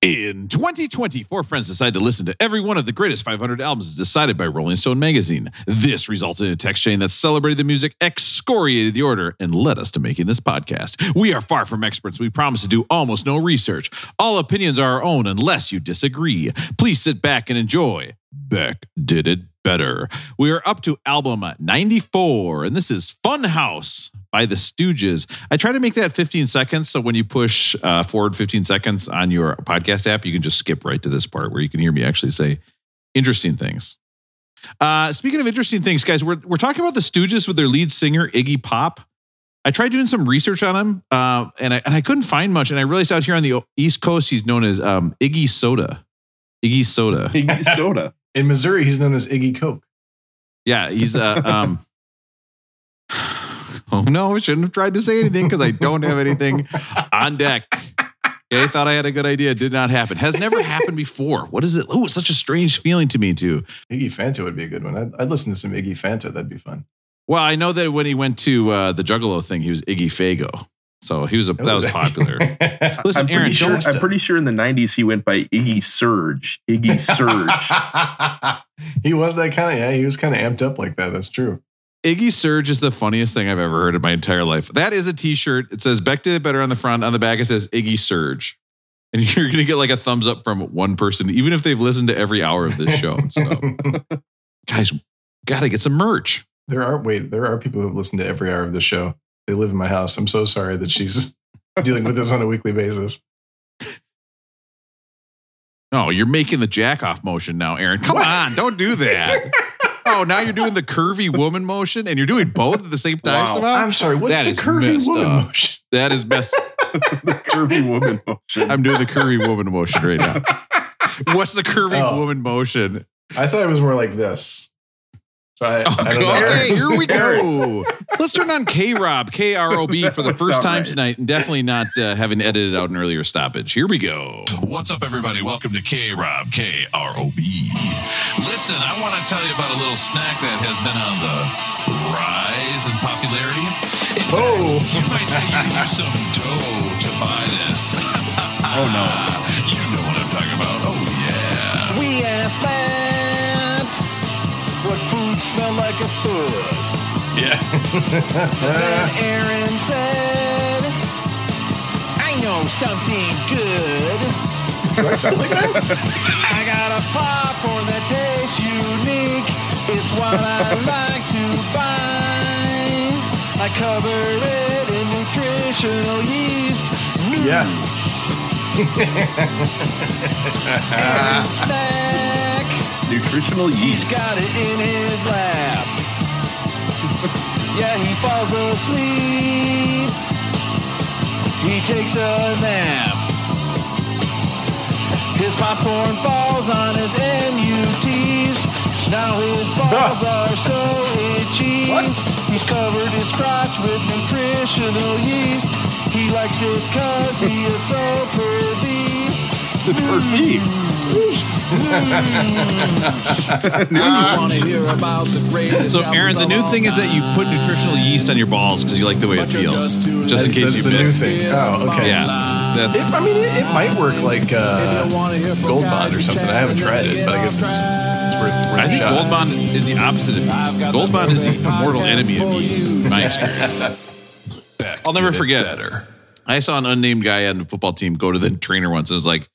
In 2020, four friends decided to listen to every one of the greatest 500 albums as decided by Rolling Stone magazine. This resulted in a text chain that celebrated the music, excoriated the order, and led us to making this podcast. We are far from experts. We promise to do almost no research. All opinions are our own unless you disagree. Please sit back and enjoy. Beck did it better. We are up to album 94, and this is Funhouse by the Stooges. I try to make that 15 seconds. So when you push uh, forward 15 seconds on your podcast app, you can just skip right to this part where you can hear me actually say interesting things. Uh, speaking of interesting things, guys, we're, we're talking about the Stooges with their lead singer, Iggy Pop. I tried doing some research on him, uh, and I and I couldn't find much. And I realized out here on the East Coast, he's known as um, Iggy Soda. Iggy Soda. Iggy Soda. In Missouri, he's known as Iggy Coke. Yeah, he's uh, um. Oh no, I shouldn't have tried to say anything because I don't have anything on deck. Okay, thought I had a good idea. Did not happen. Has never happened before. What is it? Oh, it's such a strange feeling to me too. Iggy Fanta would be a good one. I'd, I'd listen to some Iggy Fanta. That'd be fun. Well, I know that when he went to uh, the Juggalo thing, he was Iggy Faygo. So he was a, that was popular. Listen, I'm Aaron, pretty sure. I'm pretty sure in the '90s he went by Iggy Surge. Iggy Surge. he was that kind of yeah. He was kind of amped up like that. That's true. Iggy Surge is the funniest thing I've ever heard in my entire life. That is a T-shirt. It says Beck did it better on the front. On the back, it says Iggy Surge, and you're gonna get like a thumbs up from one person, even if they've listened to every hour of this show. So, guys, gotta get some merch. there are wait. There are people who have listened to every hour of the show. They live in my house. I'm so sorry that she's dealing with this on a weekly basis. Oh, you're making the jack off motion now, Aaron. Come What? on, don't do that. oh, now you're doing the curvy woman motion, and you're doing both at the same time. Wow. Somehow? I'm sorry. What's That the is curvy woman up. motion? That is best. the curvy woman motion. I'm doing the curvy woman motion right now. What's the curvy Oh. woman motion? I thought it was more like this. So I, I don't know. Okay, here we go. Let's turn on K Rob, K R O B for the first time right. tonight, and definitely not uh, having edited out an earlier stoppage. Here we go. What's up, everybody? Welcome to K Rob, K R O B. Listen, I want to tell you about a little snack that has been on the rise in popularity. In fact, Oh. you might say you use some dough to buy this. oh no. You know what I'm talking about. Oh, yeah. We asked Matt what food smelled like a foot. Yeah. And Aaron said, I know something good. Do I sound like that? I got a popcorn that tastes unique. It's what I like to buy. I cover it in nutritional yeast. yes. And snack. Nutritional He's yeast. got it in his lap. yeah, he falls asleep. He takes a nap. His popcorn falls on his NUTs. Now his balls are so itchy. What? He's covered his crotch with nutritional yeast. He likes it cause he is so pervy. Pervy. want to the greatest So, Aaron, the new thing is that you put nutritional yeast on your balls because you like the way it feels. Just in case that's you the new missed. thing. Oh, okay. Yeah, that's It, I mean, it, it might work like uh, Gold Bond or something. I haven't tried it, but I guess it's, it's worth, worth I a think shot. Gold Bond is the opposite of yeast. Gold Bond is the mortal enemy of yeast, in my experience. I'll never forget. I saw an unnamed guy on the football team go to the trainer once and was like,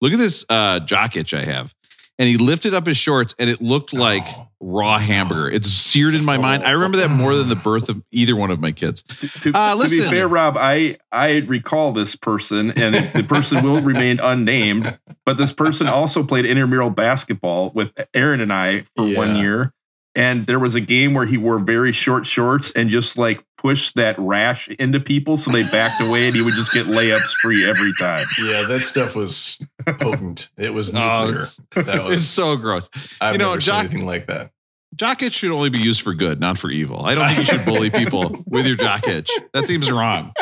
"Look at this uh, jock itch I have," and he lifted up his shorts and it looked like raw hamburger. It's seared in my mind. I remember that more than the birth of either one of my kids. To, to- Uh, to be fair, Rob, I I recall this person, and the person will remain unnamed. But this person also played intramural basketball with Aaron and I for one year, and there was a game where he wore very short shorts and just like pushed that rash into people, so they backed away, and he would just get layups free every time. Yeah, that stuff was potent. It was Oh, nuclear. it's- that was It's so gross. I've you know, never Jock- seen anything like that. Jock itch should only be used for good, not for evil. I don't think you should bully people with your jock itch. That seems wrong.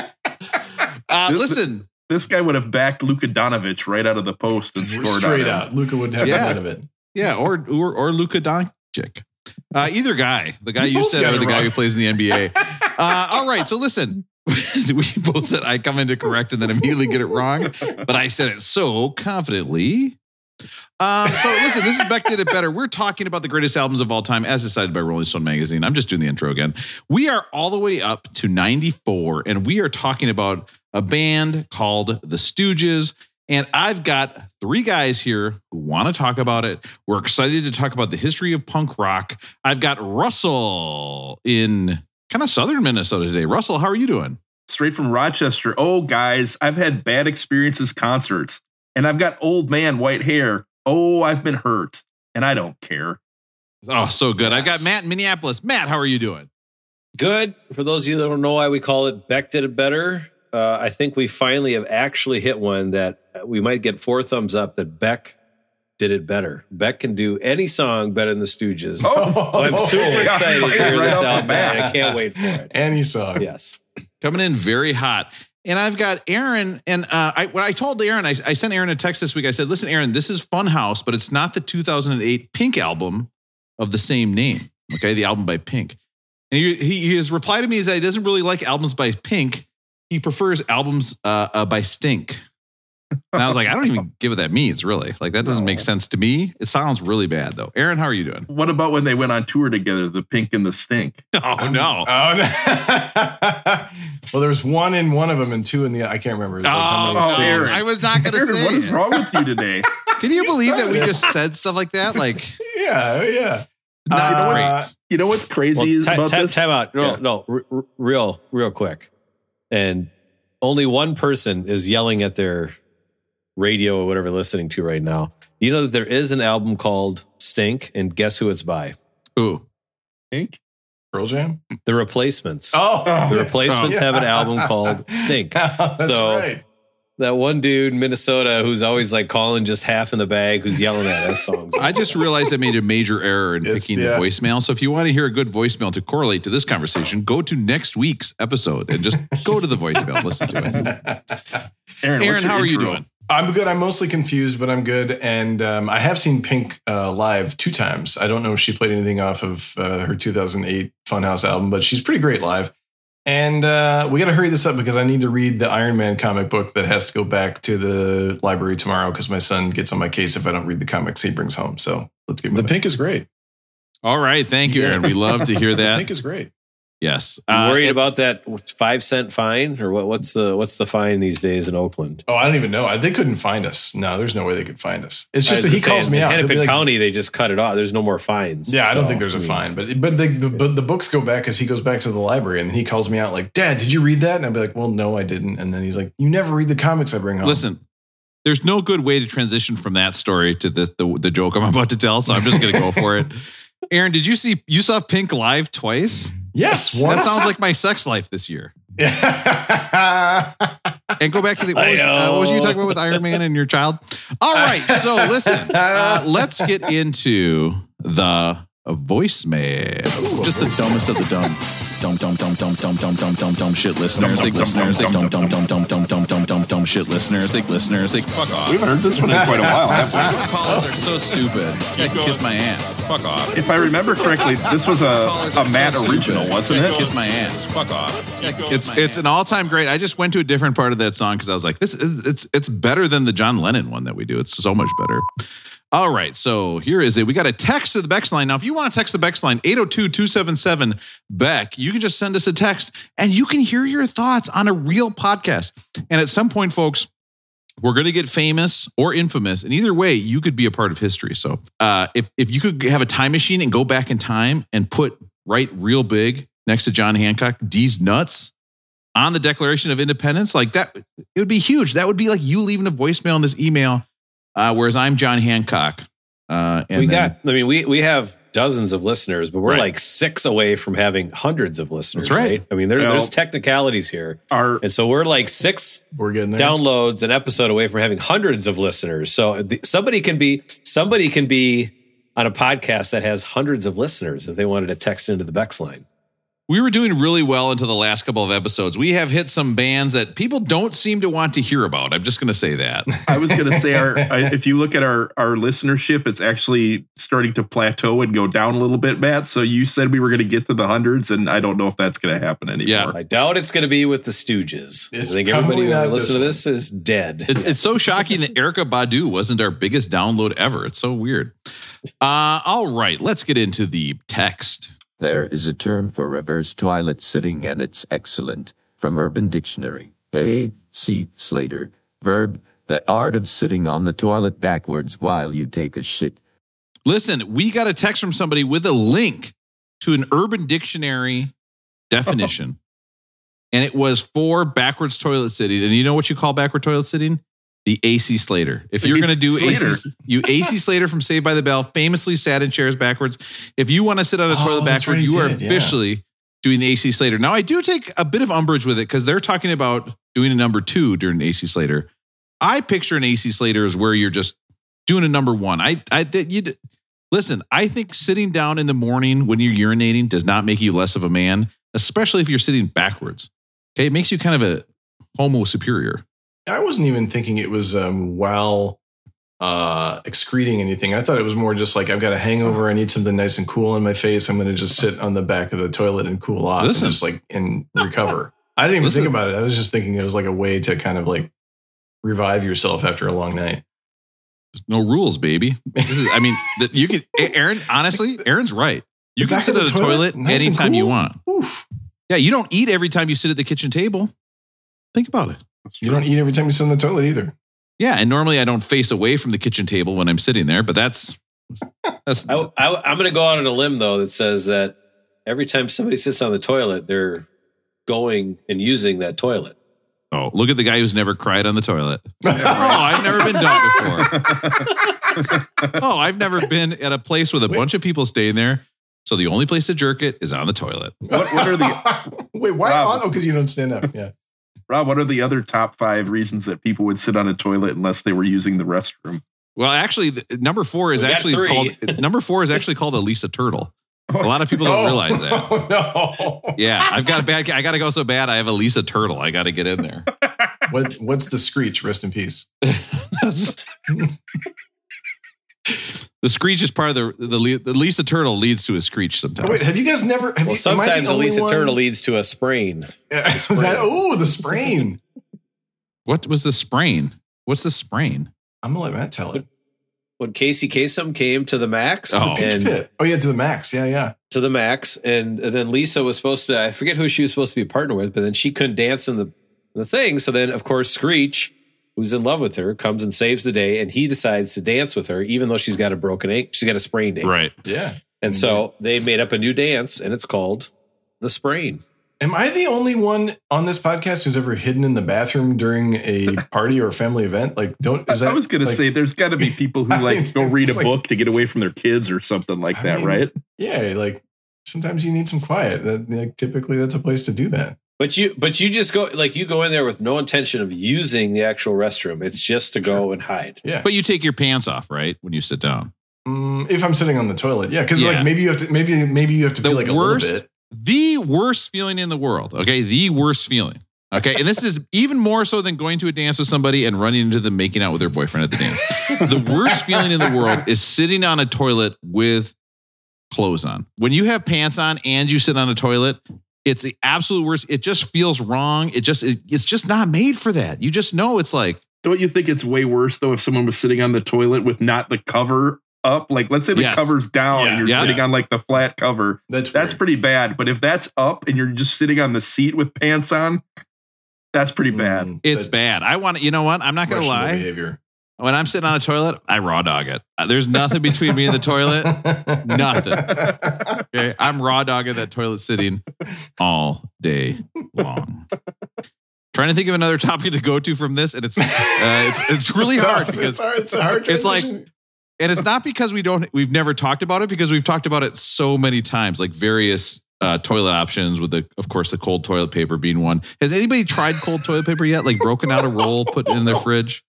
Uh, This- listen, This guy would have backed Luka Donovich right out of the post and scored Straight on him. out, Luca wouldn't have Yeah. none of it. Yeah, or or, or Luka Doncic. Uh, either guy, the guy You you said, or the guy who plays in the NBA. Uh, all right, so listen, we both said I come in to correct and then immediately get it wrong, but I said it so confidently. Um, so listen, this is Beck did it better. We're talking about the greatest albums of all time, as decided by Rolling Stone magazine. I'm just doing the intro again. We are all the way up to 94, and we are talking about a band called The Stooges. And I've got three guys here who want to talk about it. We're excited to talk about the history of punk rock. I've got Russell in kind of southern Minnesota today. Russell, how are you doing? Straight from Rochester. Oh, guys, I've had bad experiences concerts, and I've got old man white hair. Oh, I've been hurt, and I don't care. Oh, so good. I've got Matt in Minneapolis. Matt, how are you doing? Good. For those of you that don't know why we call it Beck did it better, uh, I think we finally have actually hit one that we might get four thumbs up that Beck did it better. Beck can do any song better than the Stooges. Oh, so I'm super yeah, excited to hear right this off the album, bat. and I can't wait for it. Any song. Yes. coming in very hot. And I've got Aaron, and uh, I, when I told Aaron, I, I sent Aaron a text this week. I said, "Listen, Aaron, this is Funhouse, but it's not the 2008 Pink album of the same name. Okay, the album by Pink." And he, he his reply to me is that he doesn't really like albums by Pink. He prefers albums uh, uh, by Stink. And I was like, I don't even give what that means, really. Like that doesn't make sense to me. It sounds really bad, though. Aaron, how are you doing? What about when they went on tour together, the Pink and the Stink? Oh no! Oh no. well, there was one in one of them and two in the. I can't remember. It's like how many Oh, Oh. Aaron. I was not going to Aaron, say. what is wrong with you today? Can you, You believe that we started. just said stuff like that? Like, Yeah, yeah. not Uh, great. You know what's crazy Well, is ti- about ti- this? time out. No, Yeah. no, r- r- real, real quick. And only one person is yelling at their radio or whatever listening to right now. You know that there is an album called Stink, and guess who it's by? Ooh. Pink? Pearl Jam. The Replacements. Oh, The Replacements have an album called Stink. That's So- right. That one dude in Minnesota who's always like calling just half in the bag, who's yelling at us songs. I just realized I made a major error in It's- picking yeah. the voicemail. So if you want to hear a good voicemail to correlate to this conversation, go to next week's episode and just go to the voicemail, listen to it. Aaron, Aaron, what's your how are you doing? I'm good. I'm mostly confused, but I'm good. And um, I have seen Pink uh, live two times. I don't know if she played anything off of uh, her 2008 Funhouse album, but she's pretty great live. And uh, we got to hurry this up because I need to read the Iron Man comic book that has to go back to the library tomorrow because my son gets on my case if I don't read the comics he brings home. So let's get The pink is great. All right. Thank you, Yeah. Aaron. We love to hear that. The that. pink is great. Yes. You Uh, worried and- about that five cent fine, or what? What's the what's the fine these days in Oakland? Oh, I don't even know. I- They couldn't find us. No, there's no way they could find us. It's just that he gonna calls me in out. He'll Hennepin like, County, they just cut it off. There's no more fines. Yeah, I don't think there's a I mean, fine, but but the, the but the books go back as he goes back to the library and he calls me out like, "Dad, did you read that?" And I'd be like, "Well, no, I didn't." And then he's like, "You never read the comics I bring home." Listen, there's no good way to transition from that story to the, the, the joke I'm about to tell. So I'm just going to go for it. Aaron, did you see, you saw Pink live twice? Yes, once. That sounds like my sex life this year. And go back to the what was, uh, what was you talking about with Iron Man and your child? All right, so listen, uh, let's get into the voicemail. Just the dumbest of the dumb. Dumb, dumb, dumb, dumb, dumb, dumb, dumb, dumb, dumb shit listeners. Like listeners, like dumb, dumb, dumb, dumb, dumb, dumb, dumb, dumb, dumb shit listeners. Like listeners, like fuck off. We haven't heard this one in quite a while, have we? Callers are so stupid. You gotta kiss my ass. Fuck off. If I remember correctly, this was a, a Matt original, wasn't it? Kiss my ass. Fuck off. It's it's an all time great. I just went to a different part of that song because I was like, this is it's it's better than the John Lennon one that we do. It's so much better. All right, so here is it. We got a text to the Bex line. Now, if you want to text the Bex line, 802 277 Beck, you can just send us a text and you can hear your thoughts on a real podcast. And at some point, folks, we're going to get famous or infamous. And either way, you could be a part of history. So uh, if, if you could have a time machine and go back in time and put right real big next to John Hancock, D's nuts on the Declaration of Independence, like that, it would be huge. That would be like you leaving a voicemail in this email, uh, whereas I'm John Hancock. Uh, and we then- got. I mean, we we have dozens of listeners, but we're Right. like six away from having hundreds of listeners. That's right. I mean, there, Well- there's technicalities here, Our and so we're like six We're getting there. downloads an episode away from having hundreds of listeners. So the, somebody can be somebody can be on a podcast that has hundreds of listeners if they wanted to text into the Bex line. We were doing really well into the last couple of episodes. We have hit some bands that people don't seem to want to hear about. I'm just going to say that. I was going to say, our I, if you look at our our listenership, it's actually starting to plateau and go down a little bit, Matt. So you said we were going to get to the hundreds, and I don't know if that's going to happen anymore. Yeah. I doubt it's going to be with the Stooges. It's I think everybody probably who listens to this this is dead. It, it's so shocking that Erykah Badu wasn't our biggest download ever. It's so weird. Uh, all right, let's get into the text. There is a term for reverse toilet sitting and it's excellent. From Urban Dictionary. A. C. Slater. Verb. The art of sitting on the toilet backwards while you take a shit. Listen, we got a text from somebody with a link to an Urban Dictionary definition, and it was for backwards toilet sitting. And you know what you call backward toilet sitting? The AC Slater. If you're going to do Slater. AC, you AC Slater from Saved by the Bell famously sat in chairs backwards. If you want to sit on a Oh, toilet that's backward, right, he you are did, yeah. officially doing the AC Slater. Now, I do take a bit of umbrage with it because they're talking about doing a number two during AC Slater. I picture an AC Slater as where you're just doing a number one. I, I, you, listen. I think sitting down in the morning when you're urinating does not make you less of a man, especially if you're sitting backwards. Okay, it makes you kind of a homo superior. I wasn't even thinking it was um, while uh, excreting anything. I thought it was more just like I've got a hangover. I need something nice and cool in my face. I'm going to just sit on the back of the toilet and cool off Listen. and just like and recover. I didn't even Listen. think about it. I was just thinking it was like a way to kind of like revive yourself after a long night. There's no rules, baby. This is, I mean, that you can. Aaron, honestly, Aaron's right. You The can sit at the a toilet, toilet, nice anytime you want. Oof. Yeah, you don't eat every time you sit at the kitchen table. Think about it. You don't eat every time you sit on the toilet either. Yeah, and normally I don't face away from the kitchen table when I'm sitting there, but that's that's I, I, I'm going to go out on a limb though that says that every time somebody sits on the toilet, they're going and using that toilet. oh, look at the guy who's never cried on the toilet. oh, I've never been done before. oh, I've never been at a place with a Wait. bunch of people staying there. So the only place to jerk it is on the toilet. What, what are the Wait, why Rob. on? Oh, because you don't stand up. Yeah. Rob? What are the other top five reasons that people would sit on a toilet unless they were using the restroom? Well, actually, the, number four is We actually three. called number four is actually called a Lisa Turtle. A lot of people don't oh, realize that. Oh, no. Yeah, I've got a bad. I got to go so bad. I have a Lisa Turtle. I got to get in there. What, what's the screech? Rest in peace. The screech is part of the the, le- the Lisa Turtle leads to a screech sometimes. Wait, have you guys never? Have Well, you, sometimes the the only Lisa one- Turtle leads to a sprain. Yeah, that- oh, the sprain. what was the sprain? What's the sprain? I'm gonna let Matt tell it. When Casey Kasem came to the max Oh. Pitch and pit. Oh yeah, to the max. Yeah, yeah. to the max, and then Lisa was supposed to I forget who she was supposed to be a partner with, but then she couldn't dance in the the thing. So then, of course, Screech, who's in love with her, comes and saves the day, and he decides to dance with her, even though she's got a broken ankle, she's got a sprained ankle, Right. Yeah. And mm-hmm. so they made up a new dance, and it's called the sprain. Am I the only one on this podcast who's ever hidden in the bathroom during a party or a family event? Like, don't is that? I was going to say there's got to be people who I like mean, go read a like- book to get away from their kids or something like I that, mean, right? yeah, like sometimes you need some quiet. That, like, typically, that's a place to do that. But you, but you just go like you go in there with no intention of using the actual restroom. It's just to go and hide. Yeah. But you take your pants off, right, when you sit down. Mm, if I'm sitting on the toilet, yeah, because Yeah. like maybe you have to maybe maybe you have to The be like worst- a little bit. The worst feeling in the world. Okay, the worst feeling. Okay, and this is even more so than going to a dance with somebody and running into them making out with their boyfriend at the dance. the worst feeling in the world is sitting on a toilet with clothes on. When you have pants on and you sit on a toilet, it's the absolute worst. It just feels wrong. It just it- it's just not made for that. You just know it's like Don't you think it's way worse though if someone was sitting on the toilet with not the cover up? Like, let's say the Yes. cover's down Yeah. and you're Yeah. sitting on like the flat cover. That's That's weird. pretty bad. But if that's up and you're just sitting on the seat with pants on, that's pretty bad. Mm, it's bad. I want to. You know what? I'm not gonna questionable lie. Behavior. When I'm sitting on a toilet, I raw dog it. Uh, There's nothing between me and the toilet. Nothing. Okay, I'm raw dogging that toilet sitting all day long. Trying to think of another topic to go to from this, and it's uh, it's, it's really It's hard tough. because it's, hard. it's a hard. it's like- and it's not because we don't we've never talked about it because we've talked about it so many times, like various uh, toilet options with the of course the cold toilet paper being one. Has anybody tried cold toilet paper yet? Like broken out a roll, put it in their fridge?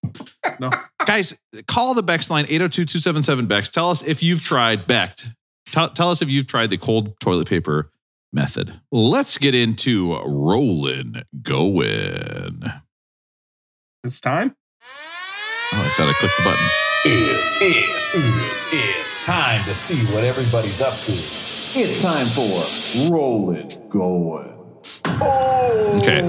No. Guys, call the Bex line 802-277 Bex. Tell us if you've tried Becked. Tell, tell us if you've tried the cold toilet paper method. Let's get into rolling, going. It's time. Oh, I thought I clicked the button. It's, it's, it's, it's time to see what everybody's up to. It's time for Rollin' Going. Oh, Okay.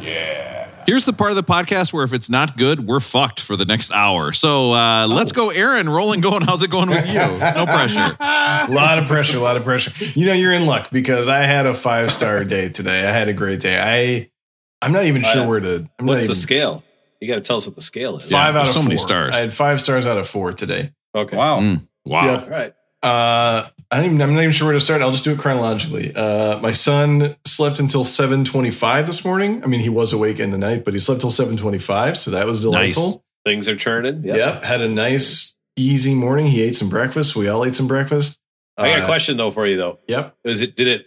yeah. Here's the part of the podcast where if it's not good, we're fucked for the next hour. So uh, let's go, Aaron. Rolling, going. How's it going with you? No pressure. A lot of pressure, a lot of pressure. You know, you're in luck because I had a five star day today. I had a great day. I, I'm not even sure Uh, where to. I'm What's even, the scale? You got to tell us what the scale is. Five Yeah, out of so many stars. I had five stars out of four today. Okay. Wow. Mm, wow. Yeah. All right. Uh, I don't even, I'm not even sure where to start. I'll just do it chronologically. Uh, my son slept until 7:25 this morning. I mean, he was awake in the night, but he slept till 7:25, so that was delightful. Nice. Things are turning. Yep. Yep, had a nice, easy morning. He ate some breakfast. We all ate some breakfast. I got a Uh, question though for you though. Yep. Is it did it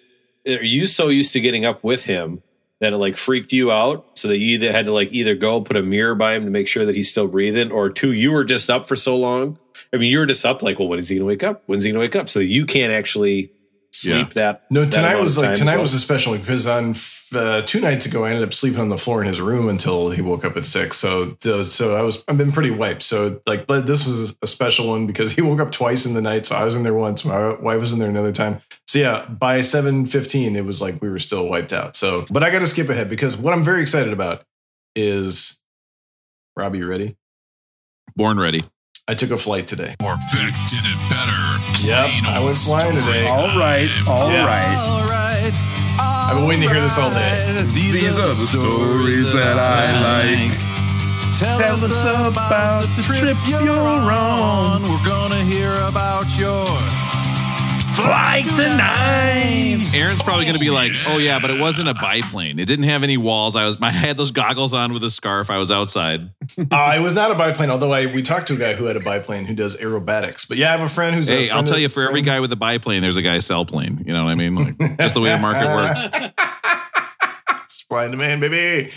are you so used to getting up with him that it like freaked you out so that you either had to like either go put a mirror by him to make sure that he's still breathing or two you were just up for so long i mean you're just up like well when is he gonna wake up when's he gonna wake up so you can't actually sleep that No, tonight amount was of like time as tonight well. was a special because on uh, two nights ago I ended up sleeping on the floor in his room until he woke up at six. So so I was I've been pretty wiped. So like, but this was a special one because he woke up twice in the night. So I was in there once. My wife was in there another time. So yeah, by seven fifteen, it was like we were still wiped out. So, but I got to skip ahead because what I'm very excited about is Robbie. You ready? Born ready. I took a flight today. Or Beck did it better. Yep, I went flying today. story All right. time. All Yes. right. All right. I've been waiting to hear this all day. These are the stories that I like. Tell, Tell us about the trip you're on. We're gonna hear about your Flight tonight. Aaron's probably going to be like, "Oh yeah, but it wasn't a biplane. It didn't have any walls. I was, I had those goggles on with a scarf. I was outside. Uh, it was not a biplane, although I we talked to a guy who had a biplane who does aerobatics. But yeah, I have a friend who's. a Hey, I'll tell you, for every guy with a biplane, there's a guy cell plane. You know what I mean? Like, just the way the market works. Supply and demand, baby.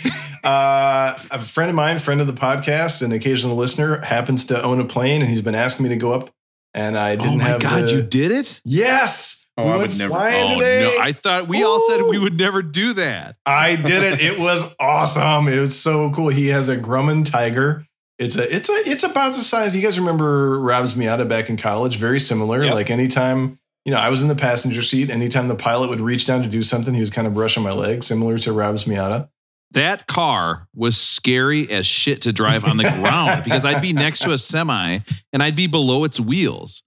Uh, a friend of mine, friend of the podcast, an occasional listener, happens to own a plane, and he's been asking me to go up, and I oh didn't oh my have. god, the- you did it! Yes, Oh, we I went would never- Oh today. no, I thought we all said we would never do that. I did it. It was awesome. It was so cool. He has a Grumman Tiger. It's a it's a it's about the size. You guys remember Rob's Miata back in college? Very similar. Yep. Like anytime, you know, I was in the passenger seat, anytime the pilot would reach down to do something, he was kind of brushing my leg, similar to Rob's Miata. That car was scary as shit to drive on the ground because I'd be next to a semi and I'd be below its wheels.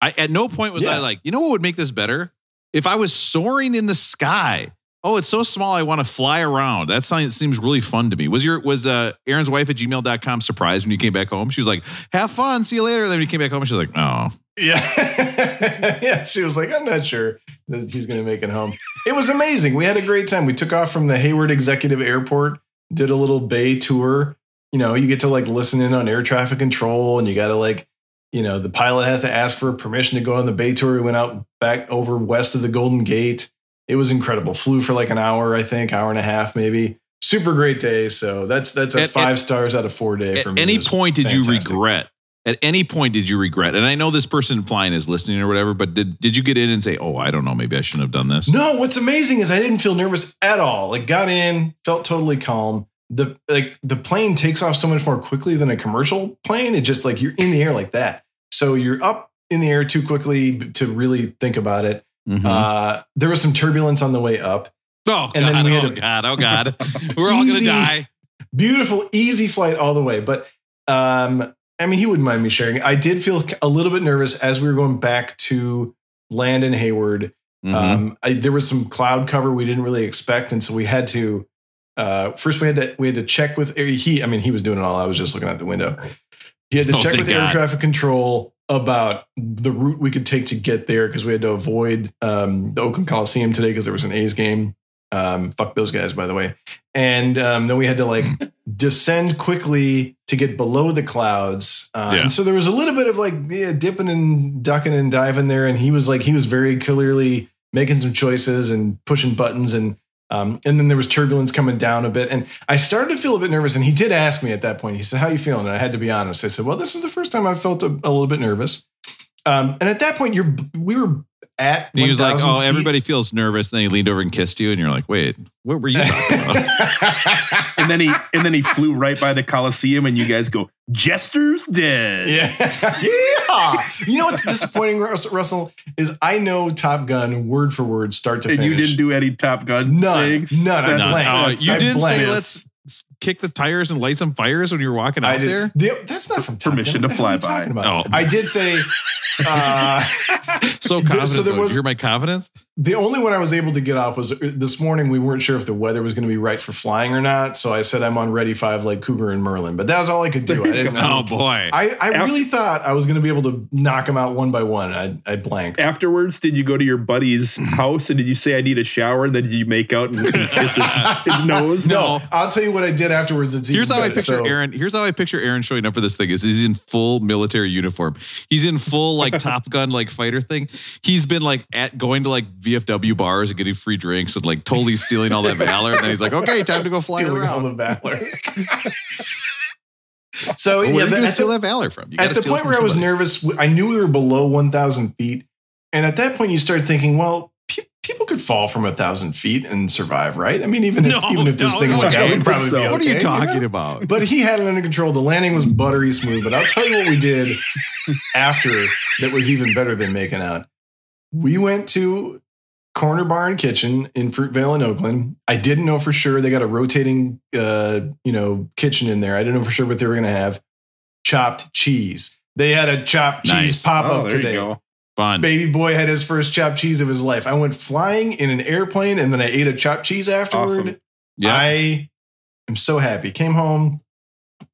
I at no point was I like, you know what would make this better? If I was soaring in the sky. Oh, it's so small I want to fly around. That sounds seems really fun to me. Was your was uh Aaron's wife at gmail.com surprised when you came back home? She was like, have fun, see you later. Then when you came back home, she was like, oh. Yeah. yeah. She was like, I'm not sure that he's going to make it home. It was amazing. We had a great time. We took off from the Hayward Executive Airport, did a little bay tour. You know, you get to like listen in on air traffic control and you got to like, you know, the pilot has to ask for permission to go on the bay tour. We went out back over west of the Golden Gate. It was incredible. Flew for like an hour, I think, hour and a half, maybe. Super great day. So that's that's a At- five at- stars out of four day for At me. any point did you regret? At any point did you regret? And I know this person flying is listening or whatever, but did did you get in and say, "Oh, I don't know, maybe I shouldn't have done this"? No, what's amazing is I didn't feel nervous at all. Like got in, felt totally calm. The like the plane takes off so much more quickly than a commercial plane. It just like you're in the air like that. So you're up in the air too quickly to really think about it. Mhm. Uh, there was some turbulence on the way up. oh and god! then we oh had a- god! Oh god! We're all gonna die. Beautiful, easy flight all the way. But um, I mean, he wouldn't mind me sharing. I did feel a little bit nervous as we were going back to land in Hayward. Mhm. Um, I, there was some cloud cover we didn't really expect, and so we had to uh, first we had to we had to check with he. I mean, he was doing it all. I was just looking out the window. He had to Oh, check with air traffic control about the route we could take to get there because we had to avoid um, the Oakland Coliseum today because there was an A's game. Um, fuck those guys, by the way. And um, then we had to like descend quickly to get below the clouds. Uh, Yeah. And so there was a little bit of like yeah, dipping and ducking and diving there. And he was like, he was very clearly making some choices and pushing buttons. And um, and then there was turbulence coming down a bit. And I started to feel a bit nervous. And he did ask me at that point, he said, How you feeling? And I had to be honest. I said, Well, this is the first time I've felt a, a little bit nervous. Um, and at that point, you're we were at he was like, "Oh, feet- everybody feels nervous." And Then he leaned over and kissed you, and you're like, "Wait, what were you talking about?" And then he and then he flew right by the Coliseum, and you guys go, "Jester's dead." Yeah. yeah. You know what's disappointing, Russell, is I know Top Gun word for word, start to And finish. you didn't do any Top Gun None. things. None. I That's- blanked. Oh, That's- you I didn't say blanked. let's s- kick the tires and light some fires when you were walking I out did. there. The- that's not from Permission to What the hell fly by. Oh. I did say uh, So There- confident. so there was- you hear my confidence? The only one I was able to get off was uh, this morning. We weren't sure if the weather was going to be right for flying or not, so I said I'm on Ready Five like Cougar and Merlin. But that was all I could do. I didn't. Oh boy. I, I Af- really thought I was going to be able to knock them out one by one. I, I blanked. Afterwards, did you go to your buddy's house and did you say I need a shower? And then did you make out and kiss his, his nose? No, I'll tell you what I did afterwards. It's Here's even how I picture So- Aaron. Here's how I picture Aaron showing up for this thing. Is he's in full military uniform. He's in full like Top Gun like fighter thing. He's been like at going to like VFW bars and getting free drinks and like totally stealing all that valor. And then he's like, okay, time to go fly Stealing all around. the valor. so Well, yeah, where are you at steal the- that valor from? You at the steal point from where I was nervous, I knew we were below 1,000 feet. And at that point, you start thinking, well, pe- people could fall from a thousand feet and survive, right? I mean, even if No, even if this no, thing no, went I down, we'd probably think be okay. What are you talking know? about? But he had it under control. The landing was buttery smooth. But I'll tell you what we did after that was even better than making out. We went to Corner Bar and Kitchen in Fruitvale in Oakland. I didn't know for sure they got a rotating, uh, you know, kitchen in there. I didn't know for sure what they were going to have. Chopped cheese. They had a chopped Nice. cheese pop Oh, up there today. you go. Fun. Baby boy had his first chopped cheese of his life. I went flying in an airplane and then I ate a chopped cheese afterward. Awesome. Yeah. I am so happy. Came home.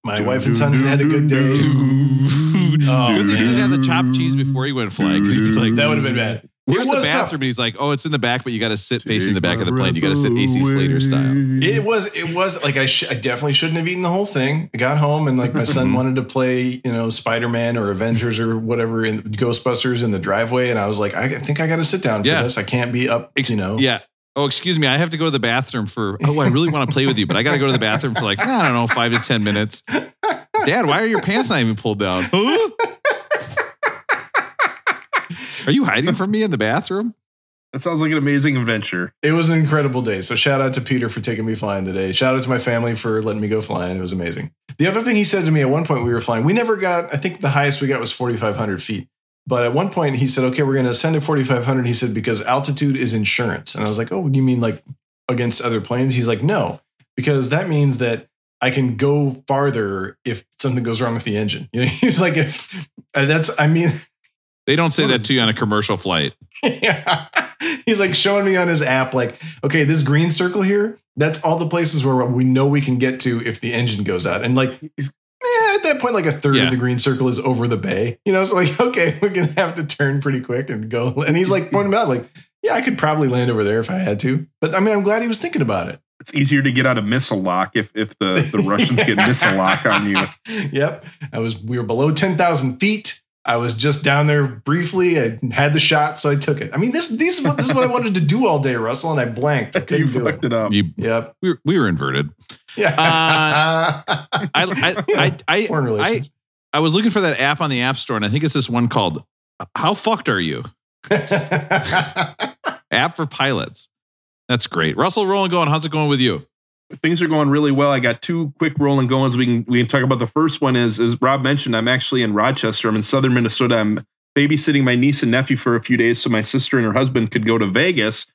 My wife and son had a good day. Dude. Oh, Good thing he didn't have the chopped cheese before he went flying. 'cause he'd like, That would have been bad. Where's it the bathroom? tough. And he's like, oh, it's in the back, but you got to sit facing the back of the plane. You got to sit AC Slater style. It was. It was like I. Sh- I definitely shouldn't have eaten the whole thing. I got home and like my son mm-hmm. wanted to play, you know, Spider Man or Avengers or whatever in Ghostbusters in the driveway, and I was like, I think I got to sit down for Yeah. this. I can't be up. Ex- You know. Yeah. Oh, excuse me. I have to go to the bathroom for. Oh, I really want to play with you, but I got to go to the bathroom for like I don't know, five to ten minutes. Dad, why are your pants not even pulled down? Huh? Are you hiding from me in the bathroom? That sounds like an amazing adventure. It was an incredible day. So shout out to Peter for taking me flying today. Shout out to my family for letting me go flying. It was amazing. The other thing he said to me at one point we were flying, we never got, I think the highest we got was 4,500 feet. But at one point he said, okay, we're going to ascend to 4,500. He said, because altitude is insurance. And I was like, oh, you mean like against other planes? He's like, no, because that means that I can go farther if something goes wrong with the engine. You know, he's like, if that's, I mean, They don't say that to you on a commercial flight. yeah. He's like showing me on his app, like, okay, this green circle here, that's all the places where we know we can get to if the engine goes out. And like, eh, at that point, like a third Yeah. of the green circle is over the bay. You know, so like, okay, we're gonna have to turn pretty quick and go. And he's like pointing out, like, yeah, I could probably land over there if I had to. But I mean, I'm glad he was thinking about it. It's easier to get out of missile lock if if the, the Russians get missile lock on you. Yep. I was we were below 10,000 feet. I was just down there briefly. I had the shot, so I took it. I mean, this this is what this is what I wanted to do all day, Russell, and I blanked. I You couldn't do fucked it. it up. You, Yep. we, were, we were inverted. Yeah. Uh, I, I, I, I, Foreign I, relations. I was looking for that app on the App Store, and I think it's this one called "How Fucked Are You?" App for pilots. That's great. Russell, rolling, going. How's it going with you? Things are going really well. I got two quick rolling goings. We can we can talk about the first one is as Rob mentioned, I'm actually in Rochester. I'm in southern Minnesota. I'm babysitting my niece and nephew for a few days so my sister and her husband could go to Vegas.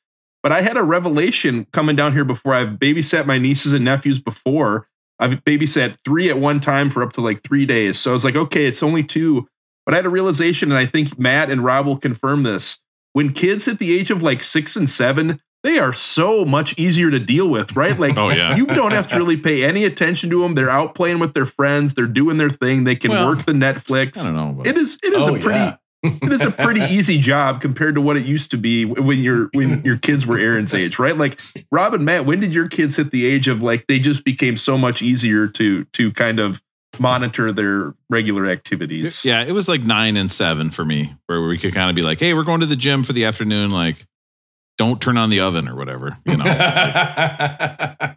But I had a revelation coming down here before. I've babysat my nieces and nephews before. I've babysat three at one time for up to like three days. So I was like, okay, it's only two. But I had a realization, and I think Matt and Rob will confirm this. When kids hit the age of like six and seven, they are so much easier to deal with, right? Like, Oh, yeah. you don't have to really pay any attention to them. They're out playing with their friends. They're doing their thing. They can Well, work the Netflix. I Netflix. don't know. but- It is it is Oh, a pretty yeah. it is a pretty easy job compared to what it used to be when your when your kids were Aaron's age, right? Like Rob and Matt, when did your kids hit the age of like they just became so much easier to to kind of monitor their regular activities? Yeah, it was like nine and seven for me, where we could kind of be like, "Hey, we're going to the gym for the afternoon. Like, don't turn on the oven or whatever." You know,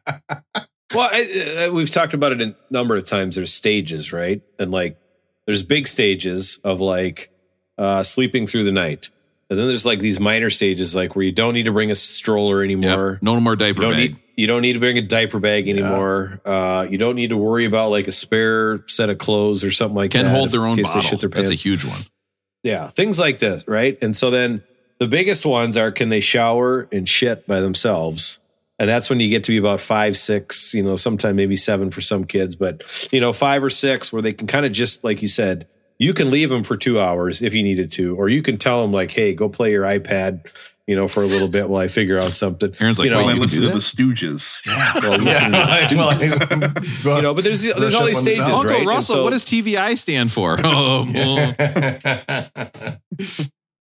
Well, I, uh, we've talked about it a number of times. There's stages, right? And like, there's big stages of like uh, sleeping through the night, And then there's like these minor stages, like where you don't need to bring a stroller Yep. anymore. No more diaper You don't bag. need you don't need to bring a diaper bag anymore. Uh, you don't need to worry about like a spare set of clothes or something like Can that. hold their own bottle. That's a huge one. yeah, things like this, right? And so then the biggest ones are can they shower and shit by themselves? And that's when you get to be about five, six, you know, sometime maybe seven for some kids, but you know, five or six where they can kind of just like you said, you can leave them for two hours if you needed to, or you can tell them like, hey, go play your iPad, you know, for a little bit while I figure out something. Aaron's like, you know, "Wait, Well, I you can listen do to the that?" Stooges. well, listen to the well, you know, but there's there's all these on the stages, sound. Uncle right? And Russell, so- what does TVI stand for? Oh, well,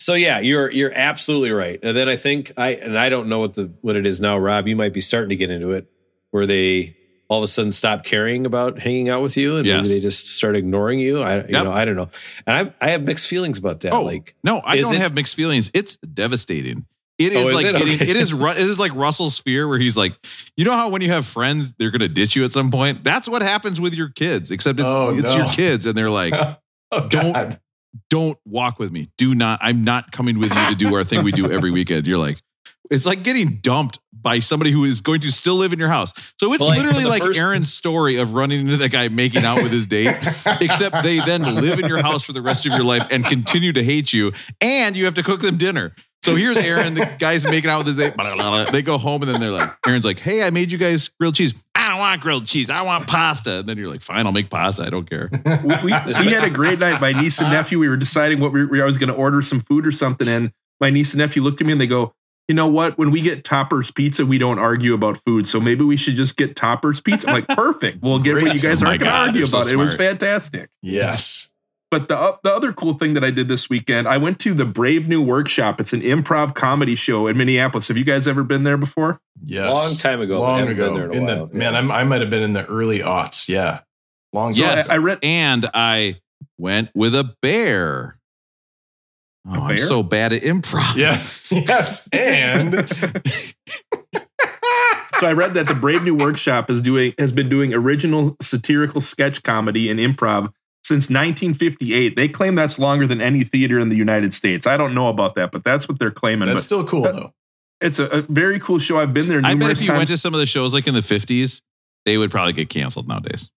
So yeah, you're you're absolutely right. And then I think I and I don't know what the what it is now, Rob. You might be starting to get into it where they all of a sudden stop caring about hanging out with you and Yes. maybe they just start ignoring you. I you Yep. know I don't know, and I I have mixed feelings about that. oh, like no, I don't it- have mixed feelings. It's devastating. It is, Oh, is is like it? getting, Okay. it is it is like Russell's fear where he's like, you know how when you have friends, they're gonna ditch you at some point. That's what happens with your kids, except it's Oh, it's no. your kids, and they're like, oh, Don't- God. Don't walk with me. Do not. I'm not coming with you to do our thing we do every weekend. You're like, it's like getting dumped by somebody who is going to still live in your house. So it's Well, literally like first- Aaron's story of running into that guy making out with his date, except they then live in your house for the rest of your life and continue to hate you, and you have to cook them dinner. So here's Aaron, the guy's making out with his date. blah, blah, blah. They go home and then they're like, Aaron's like, hey, I made you guys grilled cheese. I don't want grilled cheese. I want pasta. And then you're like, fine, I'll make pasta. I don't care. we, we, we had a great night. My niece and nephew, we were deciding what we, we I was going to order some food or something. And my niece and nephew looked at me and they go, you know what? When we get Topper's Pizza, we don't argue about food. So maybe we should just get Topper's Pizza. I'm like, perfect. We'll get what you guys Oh aren't going to argue they're so about. it was fantastic. Yes. But the uh, the other cool thing that I did this weekend, I went to the Brave New Workshop. It's an improv comedy show in Minneapolis. Have you guys ever been there before? Yes. long time ago, but Long haven't been ago. there in in while. the man, I'm, I might have been in the early aughts. Yeah. Long So time. Yes. I, I read. and I went with a bear. Oh, I'm so bad at improv. Yeah. Yes. And So I read that the Brave New Workshop is doing has been doing original satirical sketch comedy and improv since 1958. They claim that's longer than any theater in the United States. I don't know about that, but that's what they're claiming. that's but still cool that- though. it's a, a very cool show. I've been there I bet if you times. went to some of the shows like in the 50s, they would probably get canceled nowadays.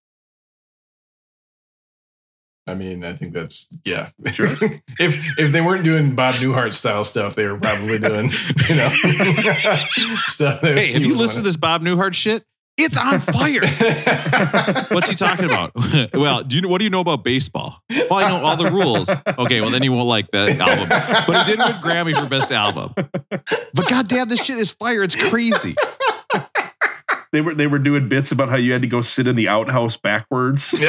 I mean, I think that's yeah. Sure. if if they weren't doing Bob Newhart style stuff, they were probably doing you know stuff. Hey, have you would listened to this Bob Newhart shit? It's on fire. What's he talking about? well, do you know what do you know about baseball? Well, I know all the rules. Okay, well then you won't like that album. But it did win Grammy for best album. But goddamn, this shit is fire. It's crazy. they were they were doing bits about how you had to go sit in the outhouse backwards.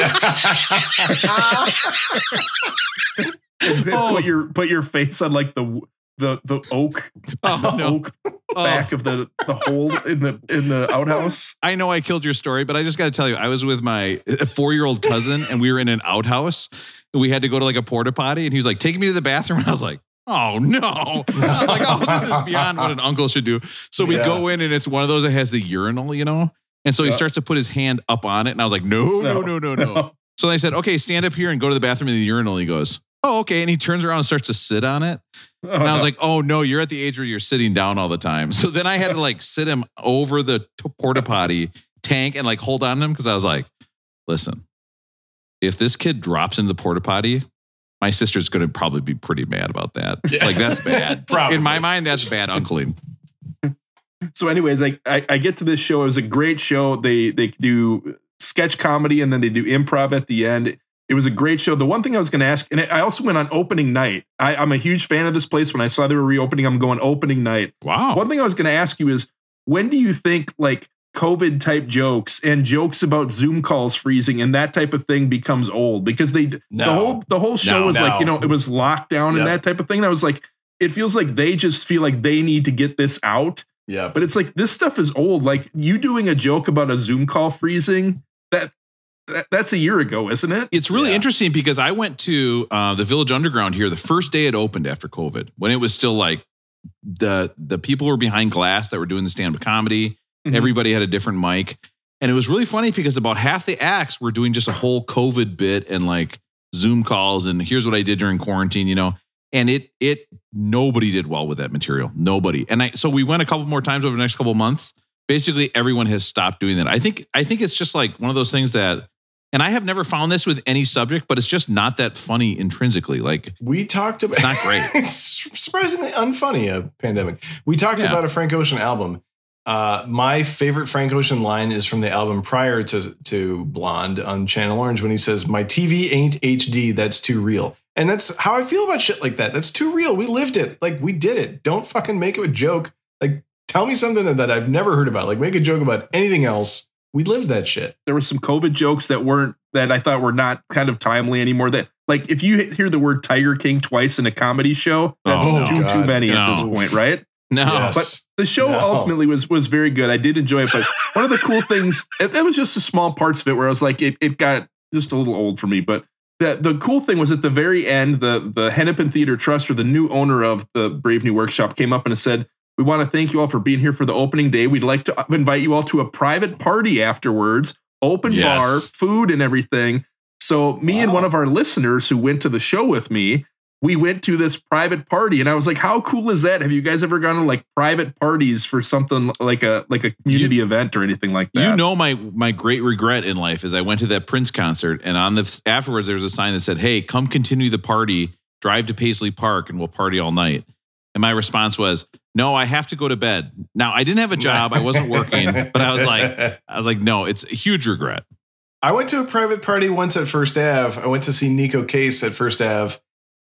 Oh. Put your put your face on like the the the oak Oh no. oak Oh. Oh. back of the the hole in the in the outhouse. I know I killed your story, but I just got to tell you, I was with my four year old cousin and we were in an outhouse. We had to go to like a porta potty and he was like, take me to the bathroom. And I was like, oh no. I was like, oh, this is beyond what an uncle should do. So we Yeah. go in and it's one of those that has the urinal, you know? And so he starts to put his hand up on it. And I was like, no, no, no, no, no. So I said, okay, stand up here and go to the bathroom in the urinal. He goes, oh, okay. And he turns around and starts to sit on it. Oh, and I was like, oh no, you're at the age where you're sitting down all the time. So then I had to like sit him over the t- porta potty tank and like hold on to him because I was like, listen, if this kid drops into the porta potty, my sister's going to probably be pretty mad about that. Yeah. Like that's bad. In my mind, that's bad uncling. so anyways I, I i get to this show it was a great show they they do sketch comedy and then they do improv at the end it was a great show the one thing i was going to ask and i also went on opening night I, i'm a huge fan of this place when i saw they were reopening i'm going opening night Wow. one thing i was going to ask you is when do you think like covid type jokes and jokes about zoom calls freezing and that type of thing becomes old because they the whole the whole show No. was like you know it was lockdown Yep. and that type of thing and i was like it feels like they just feel like they need to get this out yeah. but it's like this stuff is old. Like you doing a joke about a Zoom call freezing. That, that that's a year ago, isn't it? It's really Yeah. interesting because I went to uh, the Village Underground here the first day it opened after COVID, when it was still like the the people were behind glass that were doing the stand up comedy. Mhm. Everybody had a different mic, and it was really funny because about half the acts were doing just a whole COVID bit and like Zoom calls and here's what I did during quarantine, you know. and it it nobody did well with that material. Nobody. And I so we went a couple more times over the next couple months. Basically, everyone has stopped doing that. I think I think it's just like one of those things that. And I have never found this with any subject, but it's just not that funny intrinsically. Like We talked about It's not great. it's surprisingly unfunny a pandemic. We talked Yeah. about a Frank Ocean album. Uh, my favorite Frank Ocean line is from the album prior to to Blonde on Channel Orange when he says, "My TV ain't HD. That's too real." And that's how I feel about shit like that. That's too real. We lived it. Like we did it. Don't fucking make it a joke. Like tell me something that I've never heard about. Like make a joke about anything else. We lived that shit. there were some COVID jokes that weren't that I thought were not kind of timely anymore. That like if you hear the word Tiger King twice in a comedy show, that's Oh, too too God. many at this point, right? no, Yes. But the show No. ultimately was was very good. I did enjoy it, but one of the cool things it, it was just the small parts of it where I was like, it, it got just a little old for me. But the the cool thing was at the very end, the the Hennepin Theater Trust or the new owner of the Brave New Workshop came up and said, "We want to thank you all for being here for the opening day. We'd like to uh, invite you all to a private party afterwards, open Yes. bar, food, and everything." So me and one of our listeners who went to the show with me, we went to this private party and I was like, how cool is that? Have you guys ever gone to like private parties for something like a like a community event or anything like that? You know my my great regret in life is I went to that Prince concert and on the afterwards there was a sign that said, "Hey, come continue the party. Drive to Paisley Park and we'll party all night." And my response was, "No, I have to go to bed." Now I didn't have a job, I wasn't working, but I was like, I was like, "No, it's a huge regret." I went to a private party once at First Ave. I went to see Neko Case at First Ave.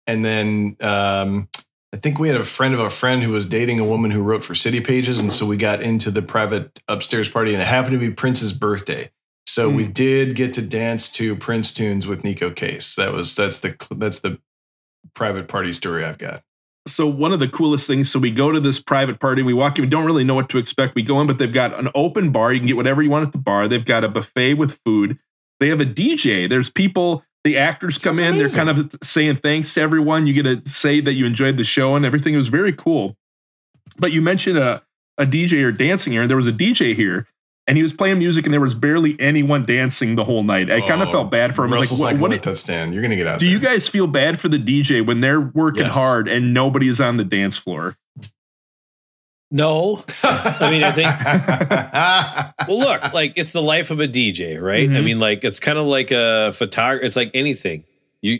And then um, I think we had a friend of a friend who was dating a woman who wrote for City Pages. And so we got into the private upstairs party, and it happened to be Prince's birthday. So we did get to dance to Prince tunes with Neko Case. That was that's the that's the private party story I've got. So one of the coolest things so we go to this private party and we walk in. We don't really know what to expect. We go in but they've got an open bar. You can get whatever you want at the bar. They've got a buffet with food. They have a dj there's people the actors come in. They're kind of saying thanks to everyone. You get to say that you enjoyed the show and everything. It was very cool. But you mentioned a, a dj or dancing here. And there was a dj here and he was playing music and there was barely anyone dancing the whole night i kind of Oh, felt bad for him I was Russell's like, not what, gonna what that stand. You're gonna get out. do you guys feel bad for the DJ when they're working Yes. hard and nobody's on the dance floor? No. I mean, I think well, look, like it's the life of a DJ, right? I Mhm. mean, like it's kind of like a photographer. It's like anything. You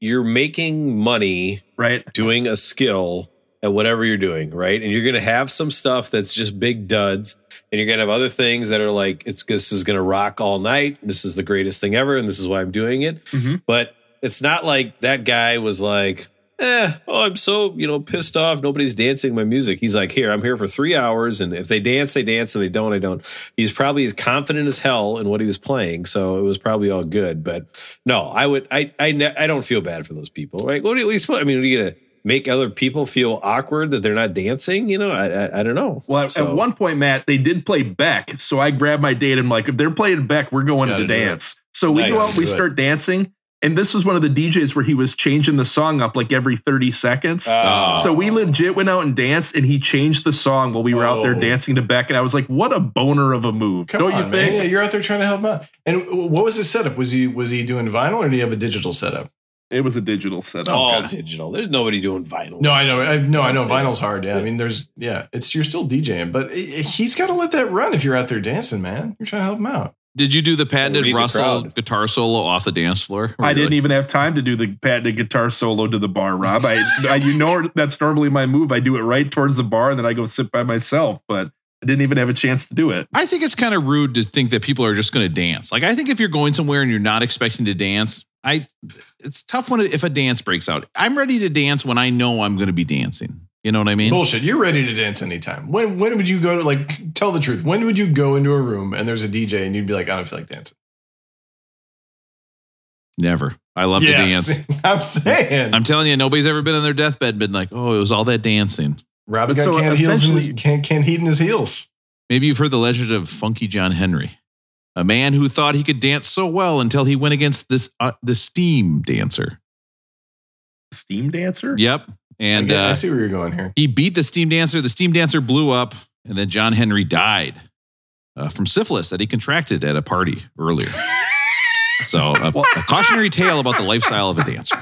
you're making money Right? doing a skill at whatever you're doing, right? And you're going to have some stuff that's just big duds, and you're going to have other things that are like it's this is going to rock all night. This is the greatest thing ever, and this is why I'm doing it. Mhm. But it's not like that guy was like, eh, oh, I'm so you know pissed off. Nobody's dancing my music. He's like, here, I'm here for three hours, and if they dance, they dance, and they don't, I don't. He's probably as confident as hell in what he was playing, so it was probably all good. But no, I would, I, I, ne- I don't feel bad for those people, right? What do you, what do you? I mean, are you gonna make other people feel awkward that they're not dancing? You know, I, I, I don't know. Well, at- So- at one point, Matt, they did play Beck. So I grabbed my date and I'm like, if they're playing Beck, we're going to Gotta the do it. dance. So we go out, we start dancing. And this was one of the DJs where he was changing the song up like every 30 seconds. Oh. So we legit went out and danced, and he changed the song while we were out there Oh. dancing to Beck. And I was like, "What a boner of a move!" Come Don't on, you man. think? Yeah, you're out there trying to help him out. And what was his setup? Was he was he doing vinyl or did he have a digital setup? It was a digital setup. all digital. There's nobody doing vinyl. No, I know. I, no, I know. Vinyl's hard. Yeah, I mean, there's yeah. It's you're still DJing, but i- i- he's got to let that run if you're out there dancing, man. You're trying to help him out. Did you do the patented Read the Russell crowd. guitar solo off the dance floor? I didn't even have time to do the patented guitar solo to the bar, Rob. I, I you know that's normally my move. I do it right towards the bar and then I go sit by myself, but I didn't even have a chance to do it. I think it's kind of rude to think that people are just going to dance. Like I think if you're going somewhere and you're not expecting to dance, I it's tough when if a dance breaks out. I'm ready to dance when I know I'm going to be dancing. You know what I mean? Bullshit. You're ready to dance anytime. When when would you go to like tell the truth? When would you go into a room and there's a DJ and you'd be like, I don't feel like dancing? Never. I love to dance. I'm saying. I'm telling you, nobody's ever been on their deathbed and been like, "Oh, it was all that dancing." Rob's But got so can heels in his, essentially- can, can heat in his heels. Maybe you've heard the legend of Funky John Henry, a man who thought he could dance so well until he went against this uh, the steam dancer. Steam dancer? Yep, and I, get- I uh, see where you're going here. he beat the steam dancer. The steam dancer blew up, and then John Henry died uh, from syphilis that he contracted at a party earlier. so, a, a cautionary tale about the lifestyle of a dancer.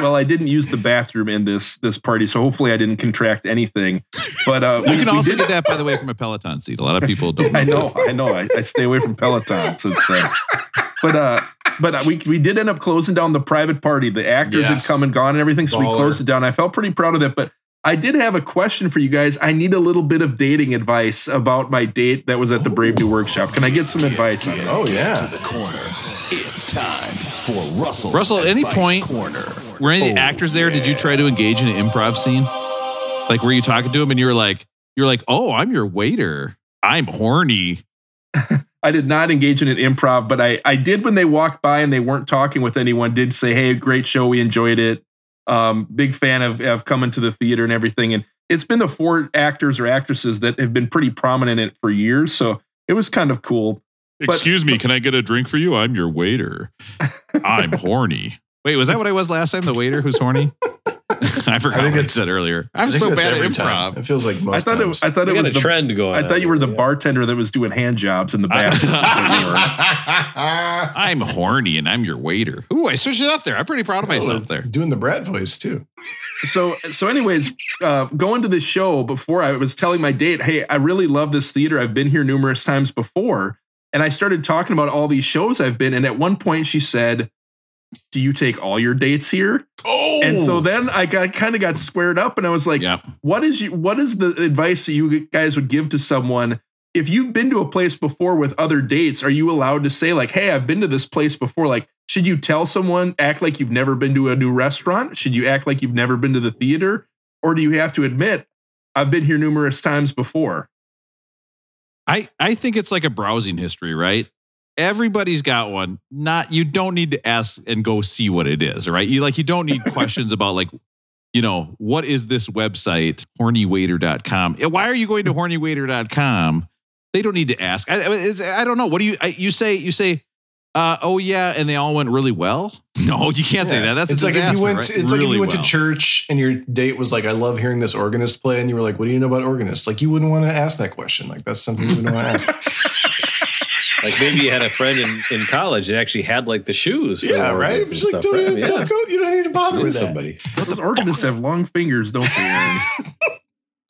Well, I didn't use the bathroom in this this party, so hopefully I didn't contract anything. But uh, You we- can we also did- get that, by the way, from a Peloton seat. A lot of people don't. I know, I know. I, I stay away from Peloton since then. But uh, but uh, we we did end up closing down the private party. The actors Yes. had come and gone and everything, so we closed it down. I felt pretty proud of that. But I did have a question for you guys. I need a little bit of dating advice about my date that was at the Brave New Workshop. Can I get some advice on it? Oh yeah. To the corner. It's time for Russell. Russell, at any point- corner. Were any of the actors there? Did you try to engage in an improv scene? Like, were you talking to him and you were like, you're like, oh, I'm your waiter. I'm horny. I did not engage in an improv, but I, I did when they walked by and they weren't talking with anyone, did say, Hey, great show. We enjoyed it. Um, big fan of, of coming to the theater and everything. And it's been the four actors or actresses that have been pretty prominent in it for years. So it was kind of cool. Excuse me, can I get a drink for you? I'm your waiter. I'm horny. Wait, was that what I was last time? The waiter who's horny? I forgot I think what I said earlier. I'm so bad at improv. time. It feels like most I thought times. it, I thought We it was a the, trend going. I thought you were the here. bartender that was doing hand jobs in the back. I'm horny and I'm your waiter. Ooh, I switched it up there. I'm pretty proud of Oh, myself it's there. Doing the Brad voice too. so so anyways uh going to the show before i was telling my date hey i really love this theater i've been here numerous times before and i started talking about all these shows i've been and at one point she said do you take all your dates here? Oh, and so oh! then i got kind of got squared up and i was like Yeah. what is you what is the advice that you guys would give to someone? If you've been to a place before with other dates are you allowed to say like hey i've been to this place before like should you tell someone act like you've never been to a new restaurant? Should you act like you've never been to the theater? Or do you have to admit i've been here numerous times before I, I think it's like a browsing history, right? Everybody's got one. Not you don't need to ask and go see what it is, right? You like you don't need questions about like, you know, what is this website, hornywaiter.com. Why are you going to hornywaiter.com? They don't need to ask. I, I, it's- I don't know. What do you I, you say you say uh, oh yeah, and they all went really well. No, you can't say that. That's it's like if you went. right? To, it's like if you went well. to church and your date was like, "I love hearing this organist play," and you were like, "What do you know about organists?" Like you wouldn't want to ask that question. Like that's something you wouldn't want to ask. Like maybe you had a friend in, in college that actually had like the shoes. for yeah, the right. organs Just like stuff, don't, right? even, Yeah. don't go. You don't need to bother with somebody. those organists have long fingers don't they Aaron?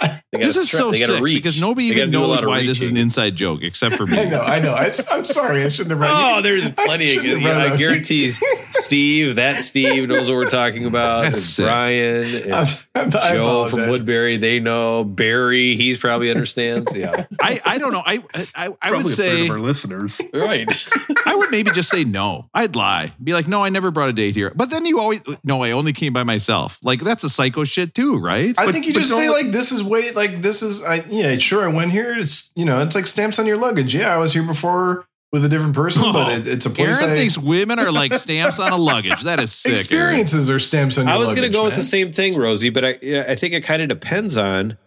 They gotta This is stre- so they sick reach. because nobody They even gotta do a knows lot of why this is an inside joke except for me. I know. I know. I, I'm sorry. I shouldn't have. read Oh, there's plenty of. shouldn't Yeah, I guarantee Steve, that Steve knows what we're talking about. That's and sick. Brian, and I'm- I'm- I Joe from. Woodbury, they know. Barry, he's probably understands. Yeah, I, I don't know. I I, I would Probably a third say of our listeners right. I would maybe just say no. I'd lie. Be like, no, I never brought a date here. But then you always no, I only came by myself. Like that's a psycho shit too, right? I But- think you just say like this is way like this is I yeah sure I went here it's you know it's like stamps on your luggage yeah I was here before with a different person but oh, it, it's a place Aaron I, thinks women are like stamps on a luggage. That is sick. Aaron. experiences are stamps on your I was going to go with the same thing, Rosie, but I I think it kind of depends on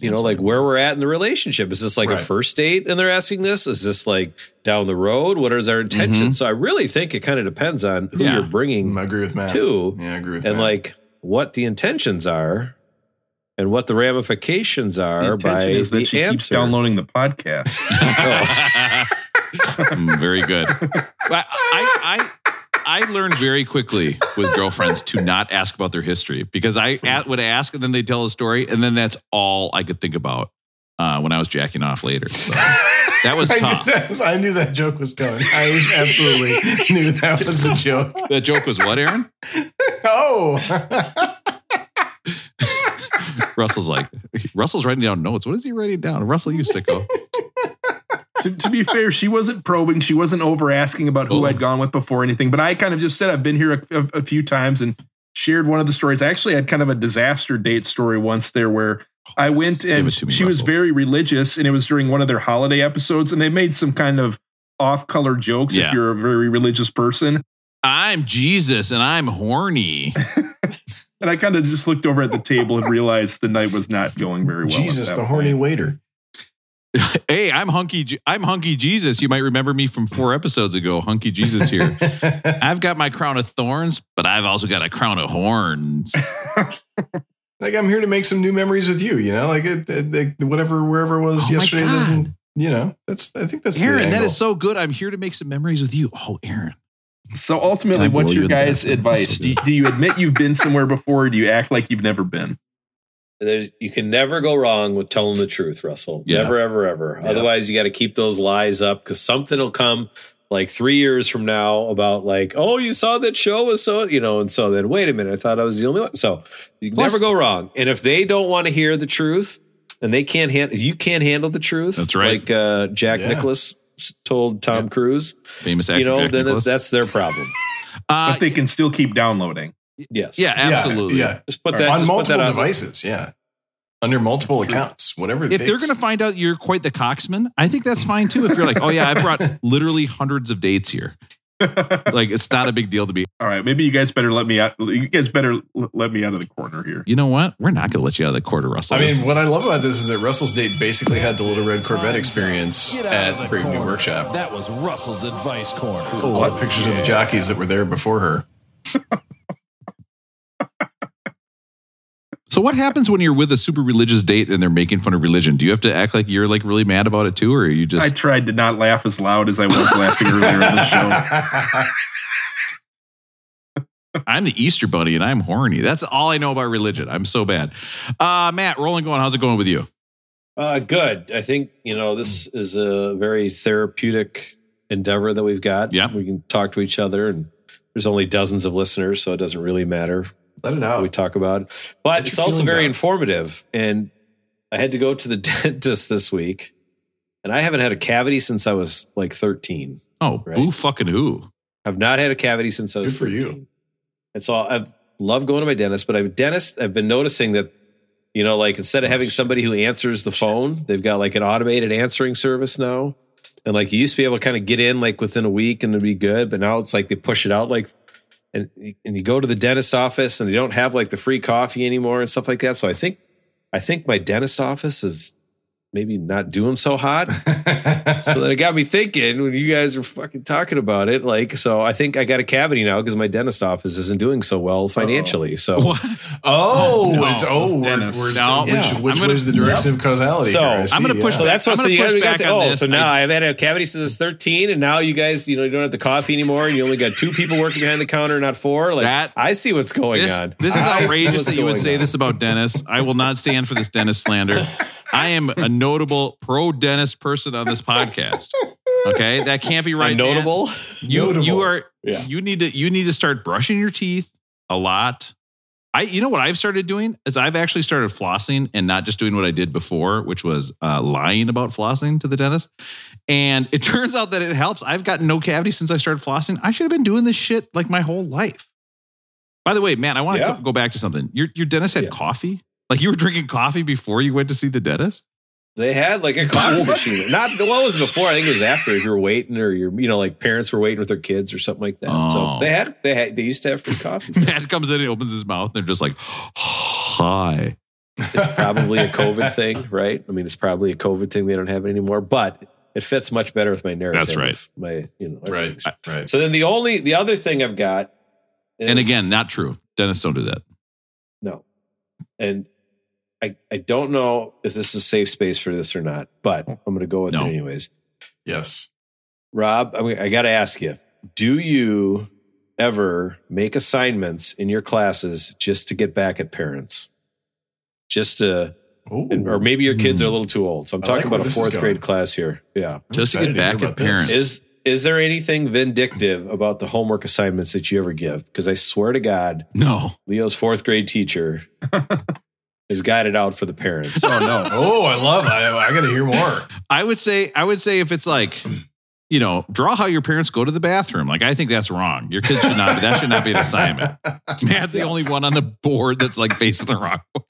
you know like where we're at in the relationship. Is this like Right. a first date and they're asking this? Is this like down the road? What is our intention? Mm-hmm. So I really think it kind of depends on who Yeah. you're bringing I agree with Matt to, yeah I agree with and Matt. like what the intentions are and what the ramifications the are by intention is the that she keeps downloading the podcast Mm, very good. But I, I I learned very quickly with girlfriends to not ask about their history because I at, would ask and then they tell a story and then that's all I could think about uh, when I was jacking off later. So that was I tough. knew that, was, I knew that joke was coming I absolutely knew that was the joke That joke was what, Aaron? oh Russell's like Russell's writing down notes. What is he writing down? Russell, you sicko. to, to be fair, she wasn't probing. She wasn't over asking about who Oh. I'd gone with before or anything. But I kind of just said I've been here a, a- a few times and shared one of the stories. I actually had kind of a disaster date story once there where oh, I went and me, she was very religious and it was during one of their holiday episodes and they made some kind of off color jokes Yeah. if you're a very religious person. I'm Jesus and I'm horny. And I kind of just looked over at the table and realized the night was not going very well. Jesus that the point. horny waiter Hey, I'm hunky. Je- I'm hunky Jesus. You might remember me from four episodes ago. Hunky Jesus here. I've got my crown of thorns, but I've also got a crown of horns. like I'm here to make some new memories with you you know like it, it, it- whatever wherever it was Oh yesterday doesn't you know that's I think that's the Aaron, that angle. so good. I'm here to make some memories with you. Oh, Aaron. So ultimately, what's blow you your guys' bathroom? advice? Do you, do you admit you've been somewhere before, or do you act like you've never been? There's, you can never go wrong with telling the truth, Russell. Yeah. Never, ever, ever. Yeah. Otherwise, you got to keep those lies up because something will come like three years from now about like, oh, you saw that show was so, you know, and so then wait a minute, I thought I was the only one. So you can Plus- never go wrong. And if they don't want to hear the truth and they can't handle, you can't handle the truth. That's right. Like uh, Jack Yeah. Nicholas told Tom Cruise, Famous actor you know, Jack then Nicklaus. that's their problem. Uh, But they can still keep downloading. Yes. yeah, absolutely. Yeah, Just put that yeah. on just put that multiple out. devices. Yeah, under multiple accounts, whatever. It If they're going to find out you're quite the coxman, I think that's fine too. If you're like, oh yeah, I brought literally hundreds of dates here. Like it's not a big deal to be. All right, maybe you guys better let me out. You guys better l- let me out of the corner here. You know what? We're not going to let you out of the corner, Russell. I mean, what I love about this is that Russell's date basically had the Little Red Corvette experience Get out of at the Brave New. Workshop. That was Russell's advice corner. A lot of pictures of the jockeys that were there before her. so what happens when you're with a super religious date and they're making fun of religion? Do you have to act like you're like really mad about it too, or are you just? I tried to not laugh as loud as I was laughing earlier in the show. I'm the Easter bunny and I'm horny. That's all I know about religion. I'm so bad. Uh, Matt, rolling going. How's it going with you? Uh, good. I think you know this is a very therapeutic endeavor that we've got. Yeah. we can talk to each other, and there's only dozens of listeners, so it doesn't really matter Let it what we talk about. But Get it's also very out. informative. And I had to go to the dentist this week, and I haven't had a cavity since I was like 13. Oh, Right. boo fucking who? I've not had a cavity since I was Good for you. 13. And so I've loved going to my dentist, but I've dentist, I've been noticing that, you know, like instead of having somebody who answers the phone, they've got like an automated answering service now. And like you used to be able to kind of get in like within a week and it'd be good, but now it's like they push it out like and and you go to the dentist office and they don't have like the free coffee anymore and stuff like that. So I think I think my dentist office is maybe not doing so hot. so then it got me thinking when you guys were fucking talking about it. Like, so I think I got a cavity now because my dentist office isn't doing so well financially. So, What? Oh, No, it's oh, those we're, dentists. we're No. which, Yeah. which I'm gonna- was the direction of causality? So, here? I I'm see, I'm gonna push yeah. so that's what. I'm So gonna you guys, push we got to, oh, this. so now I- I've had a cavity since I was 13, and now you guys, you know, you don't have the coffee anymore, and you only got two people working behind the counter, not four. Like, That- I see what's going This, on. this is I outrageous that you would say on. this about Dennis. I will not stand for this Dennis slander. I am a notable pro dentist person on this podcast. Okay, that can't be right. I'm man. notable. You Notable. you are Yeah. you need to you need to start brushing your teeth a lot. I you know what I've started doing is I've actually started flossing and not just doing what I did before, which was uh, lying about flossing to the dentist. And it turns out that it helps. I've gotten no cavity since I started flossing. I should have been doing this shit like my whole life. By the way, man, I want to Yeah. go back to something. Your your dentist had Yeah. coffee. Like you were drinking coffee before you went to see the dentist. They had like a coffee machine. Not what was before. I think it was after. If you were waiting, or your you know like parents were waiting with their kids or something like that. Oh. So they had they had they used to have free coffee. Matt comes in and opens his mouth. And they're just like, "Hi." It's probably a COVID thing, right? I mean, it's probably a COVID thing. They don't have it anymore, but it fits much better with my narrative. That's right. My you know right, right. So then the only the other thing I've got, is, And again, not true. Dentists don't do that. no, and I I don't know if this is a safe space for this or not, but oh. I'm going to go with No. it anyways. Yes. Rob, I, mean, I got to ask you: Do you ever make assignments in your classes just to get back at parents? Just to, Ooh. and- or maybe your kids are a hmm. little too old. So I'm I talking like about a fourth grade class here. Yeah. I'm Just to get back hear at about this. parents. Is is there anything vindictive about the homework assignments that you ever give? Because I swear to God, No. Leo's fourth grade teacher has guided out for the parents. Oh no. Oh, I love. I, I got to hear more. I would say I would say if it's like, you know, draw how your parents go to the bathroom. Like I think that's wrong. Your kids should not. that should not be an assignment. Matt's the only one on the board that's like facing the wrong way.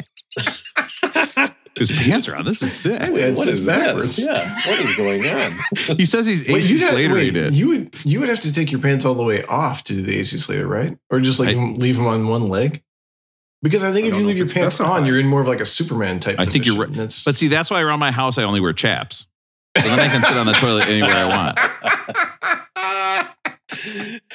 His pants are on. This is sick. It's what is backwards. this? Yeah, what is going on? He says he's AC you'd have, Slater. wait, did. you would you would have to take your pants all the way off to do the AC Slater, right? Or just like I- leave them on one leg? Because I think I if you leave your pants on, specified. you're in more of like a Superman type. I think you're right. That's, But see, that's why around my house I only wear chaps. So then I can sit on the toilet anywhere I want.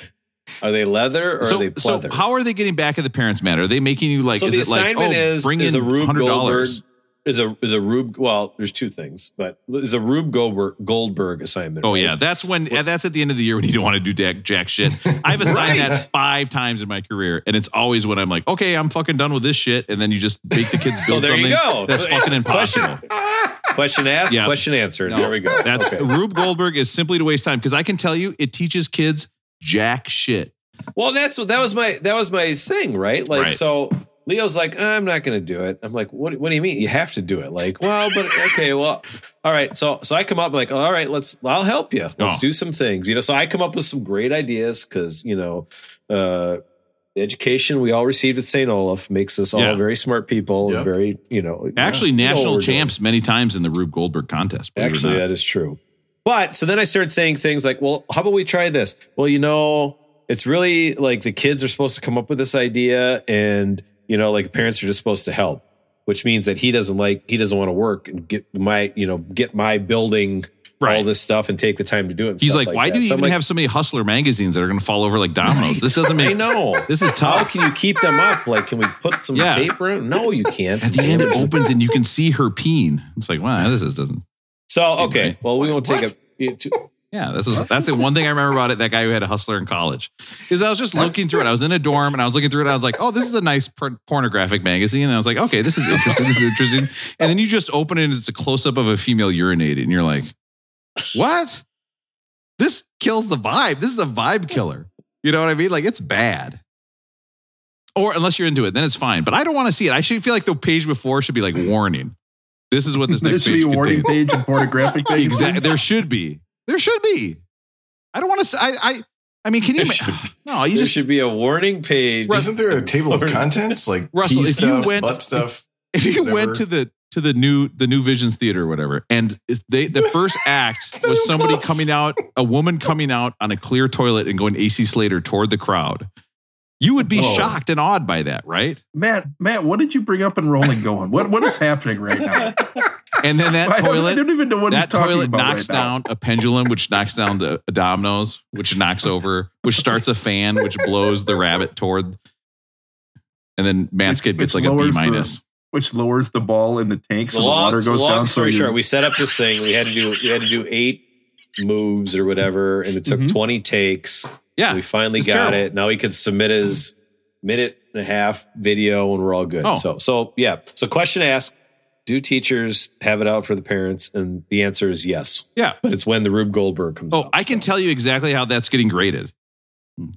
Are they leather or are So, they so how are they getting back at the parents, Matt? Are they making you like? So is the it like assignment oh, is- bring is in a Rube hundred Goldberg dollars? Is a is a Rube. Well, there's two things, but is a Rube Goldberg, Goldberg assignment. Oh right? yeah, that's when that's at the end of the year when you don't want to do jack, jack shit. I've assigned that five times in my career, and it's always when I'm like, okay, I'm fucking done with this shit, and then you just make the kids So build there you something go. that's So, fucking question- impossible. Question asked, Yeah. question answered. No, there we go. That's Okay. Rube Goldberg is simply to waste time because I can tell you it teaches kids jack shit. Well, that's what that was my that was my thing, right? Like, Right. so Leo's like, I'm not going to do it. I'm like, what? What do you mean? You have to do it? Like, well, but okay, well, all right. So, so I come up like, all right, let's. I'll help you. Let's Oh. do some things. You know, so I come up with some great ideas because you know, uh, the education we all received at St. Olaf makes us all Yeah. very smart people. Yep. Very, you know, Actually, what national we're doing. champs many times in the Rube Goldberg contest. believe it or Actually, that is true. But so then I started saying things like, well, how about we try this? Well, you know, it's really like the kids are supposed to come up with this idea and, you know, like parents are just supposed to help, which means that he doesn't like, he doesn't want to work and get my, you know, get my building all this stuff and take the time to do it. He's stuff like, why that." do you So even like, have so many hustler magazines that are going to fall over like dominoes? This doesn't I make. know. This is How tough. can you keep them up? Like, can we put some Yeah. tape around? No, you can't. At the end, it opens and you can see her peen. It's like, wow, this is, doesn't. So, okay. right. Well, we won't take What? a. Yeah, that's was, that's the one thing I remember about it. That guy who had a hustler in college, because I was just looking through it. I was in a dorm and I was looking through it. I was like, oh, this is a nice por- pornographic magazine. And I was like, okay, this is interesting. This is interesting. And then you just open it and it's a close up of a female urinating, and you're like, what? This kills the vibe. This is a vibe killer. You know what I mean? Like it's bad. Or unless you're into it, then it's fine. But I don't want to see it. I should feel like the page before should be like warning. This is what this There next should page be a warning contains. page and pornographic things. Exactly. There should be. There should be. I don't want to say. I. I. I mean, can you? There ma- should No, you There just. should be a warning page. Isn't there a table of contents like Russell, pee if you stuff, went- butt stuff? If you whatever. went to the to the new the new Visions Theater or whatever, and is they the first act was somebody close. coming out, a woman coming out on a clear toilet and going AC Slater toward the crowd. You would be Whoa. shocked and awed by that, right? Matt, Matt, what did you bring up in Rolling Going? What what is happening right now? And then that I, I toilet, don't even know what he's that talking toilet about knocks right now. down a pendulum, which knocks down the dominoes, which knocks over, which starts a fan, which blows the rabbit toward. And then Matt's kid gets like a B minus. which lowers the ball in the tank It's so a the water goes long down. So story you- short, we set up this thing. We had to do we had to do eight moves or whatever, and it took Mhm. twenty takes. Yeah. we finally got terrible. it. Now he could submit his minute and a half video, and we're all good. Oh. So, so yeah. So, question asked: Do teachers have it out for the parents? And the answer is yes. Yeah. But it's when the Rube Goldberg comes. Oh, out, I can so. tell you exactly how that's getting graded.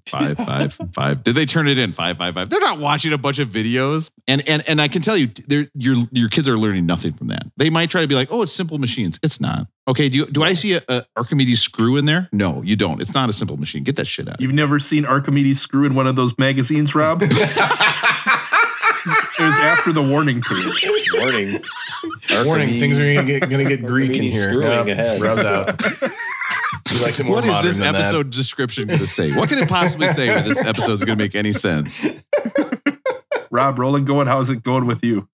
Five, five, five. Did they turn it in? Five, five, five. They're not watching a bunch of videos, and and and I can tell you, they're, your your kids are learning nothing from that. They might try to be like, oh, it's simple machines. It's not. Okay, do you do I see a, a Archimedes screw in there? No, you don't. It's not a simple machine. Get that shit out. You've never seen Archimedes screw in one of those magazines, Rob? it was after the warning page. Warning. Warning, things are gonna get, gonna get Greek in here. screwing Yeah, ahead. Rubs out. He likes it more What is modern this than episode description going to say? What can it possibly say where this episode is going to make any sense? Rob, rolling going. How's it going with you?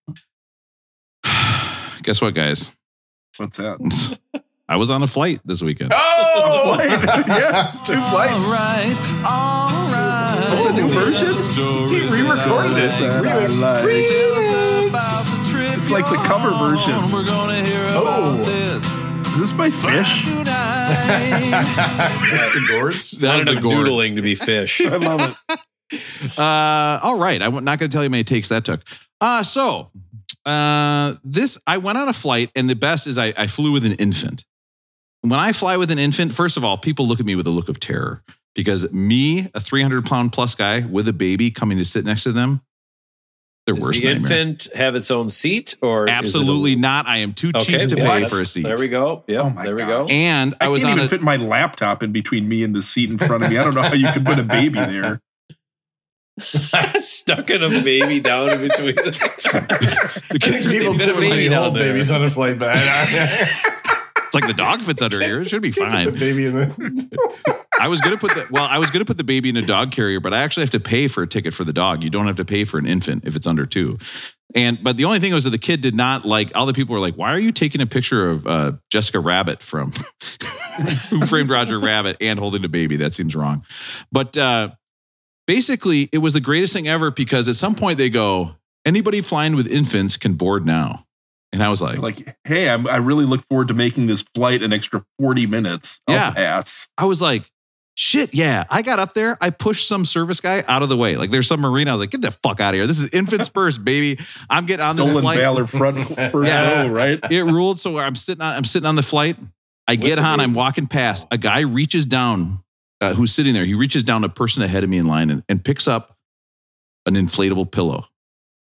Guess what, guys? What's that? I was on a flight this weekend. that. Oh, yes. two flights. all right. Alright. That's a new version? He re-recorded it. That I like. It's like the cover version. We're gonna hear oh. about Oh. this Is this my fish? Tonight. Is this the gourds? Not was the enough gourd. noodling to be fish. I love it. Uh, all right. I'm not going to tell you how many takes that took. Uh, so uh, this, I went on a flight, and the best is I, I flew with an infant. When I fly with an infant, first of all, people look at me with a look of terror because me, a 300 pound plus guy with a baby coming to sit next to them, their Does worst the nightmare. infant have its own seat or is it a- Absolutely not. I am too Okay, cheap to yeah, pay for a seat. There we go. Yep, Oh my there we God. go. And I, I, was can't on even a, fit my laptop in between me and the seat in front of me. I don't know how you could put a baby there. Stuck in a baby down in between. The kids people They've typically baby hold there. babies on a flight, but it's like the dog fits under here. It should be fine. the fine. baby in the. I was gonna put the well, I was gonna put the baby in a dog carrier, but I actually have to pay for a ticket for the dog. You don't have to pay for an infant if it's under two. And but the only thing was that the kid did not like. All the people were like, "Why are you taking a picture of uh, Jessica Rabbit from Who Framed Roger Rabbit and holding a baby?" That seems wrong. But uh, basically, it was the greatest thing ever because at some point they go, "Anybody flying with infants can board now." And I was like, Like, hey, I'm, I really look forward to making this flight an extra 40 minutes. I'll Yeah. pass. I was like, shit, yeah. I got up there. I pushed some service guy out of the way. Like there's some marine. I was like, get the fuck out of here. This is infants first, baby. I'm getting on this Stolen flight. valor front first Yeah. row, right? It ruled. So I'm sitting on, I'm sitting on the flight. I With get the on, I'm walking past. A guy reaches down, uh, who's sitting there. He reaches down a person ahead of me in line and, and picks up an inflatable pillow.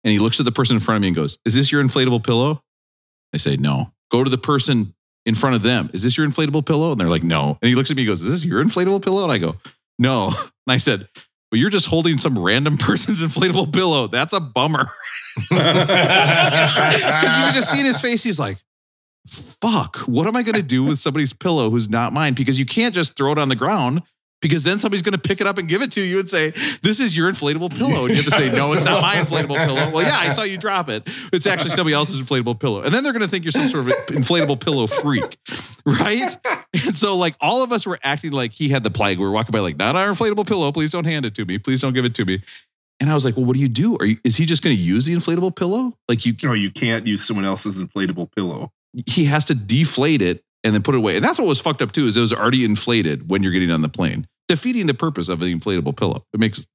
And he looks at the person in front of me and goes, Is this your inflatable pillow? I say, No. Go to the person in front of them. Is this your inflatable pillow? And they're like, No. And he looks at me and goes, Is this your inflatable pillow? And I go, No. And I said, Well, you're just holding some random person's inflatable pillow. That's a bummer. Because you can just see in his face, he's like, fuck, what am I going to do with somebody's pillow who's not mine? Because you can't just throw it on the ground because then somebody's going to pick it up and give it to you and say, this is your inflatable pillow. And you have to say, no, it's not my inflatable pillow. Well, yeah, I saw you drop it. It's actually somebody else's inflatable pillow. And then they're going to think you're some sort of inflatable pillow freak, right? And so, like, all of us were acting like he had the plague. We were walking by, like, not our inflatable pillow. Please don't hand it to me. Please don't give it to me. And I was like, well, what do you do? Are you, is he just going to use the inflatable pillow? Like, you, No, you can't use someone else's inflatable pillow. he has to deflate it and then put it away. And that's what was fucked up too, is it was already inflated when you're getting on the plane, defeating the purpose of the inflatable pillow. It makes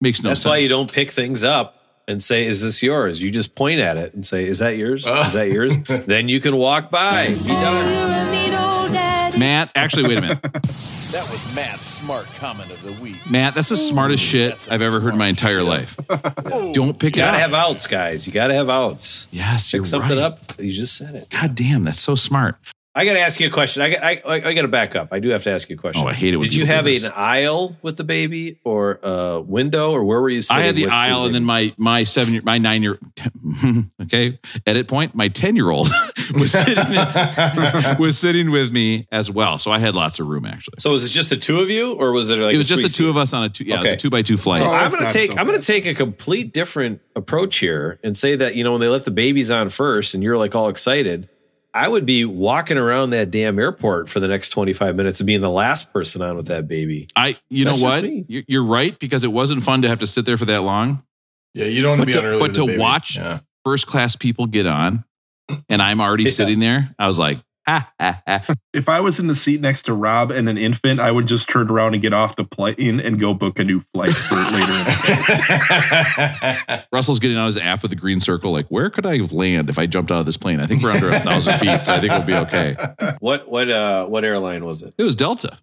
makes no sense. That's sense. why you don't pick things up and say, "Is this yours?" You just point at it and say, "Is that yours? Uh. Is that yours?" then you can walk by. Be done. Matt, actually, wait a minute. That was Matt's smart comment of the week. Matt, that's the smartest shit that's a I've ever heard in my entire shit. life. Don't pick You it gotta up. have outs, guys. You gotta have outs. yes, Pick you're something right. up. You just said it. God damn, that's so smart. I got to ask you a question. I got, I, I, I got to back up. I do have to ask you a question. Oh, I hate it when Did you have this. an aisle with the baby or a window or where were you sitting? I had the with aisle, and then my my seven year, my nine year, okay, edit point. My ten year old was sitting was sitting with me as well. So I had lots of room actually. So was it just the two of you, or was it like it was a just the three-seat? two of us on a two. Yeah, it was Okay. a two by two flight. So I'm gonna take so I'm gonna take a complete different approach here and say that you know when they let the babies on first and you're like all excited, I would be walking around that damn airport for the next 25 minutes and being the last person on with that baby. I, you That's know what? me. You- You're right because it wasn't fun to have to sit there for that long. Yeah, you don't want But to be to- on early but with the to baby. watch- Yeah. First class people get on, and I'm already Yeah. sitting there. I was like. If I was in the seat next to Rob and an infant, I would just turn around and get off the plane and go book a new flight for later. Russell's getting on his app with the green circle. Like, where could I land if I jumped out of this plane? I think we're under a thousand feet, so I think we'll be okay. What what uh what airline was it? It was Delta,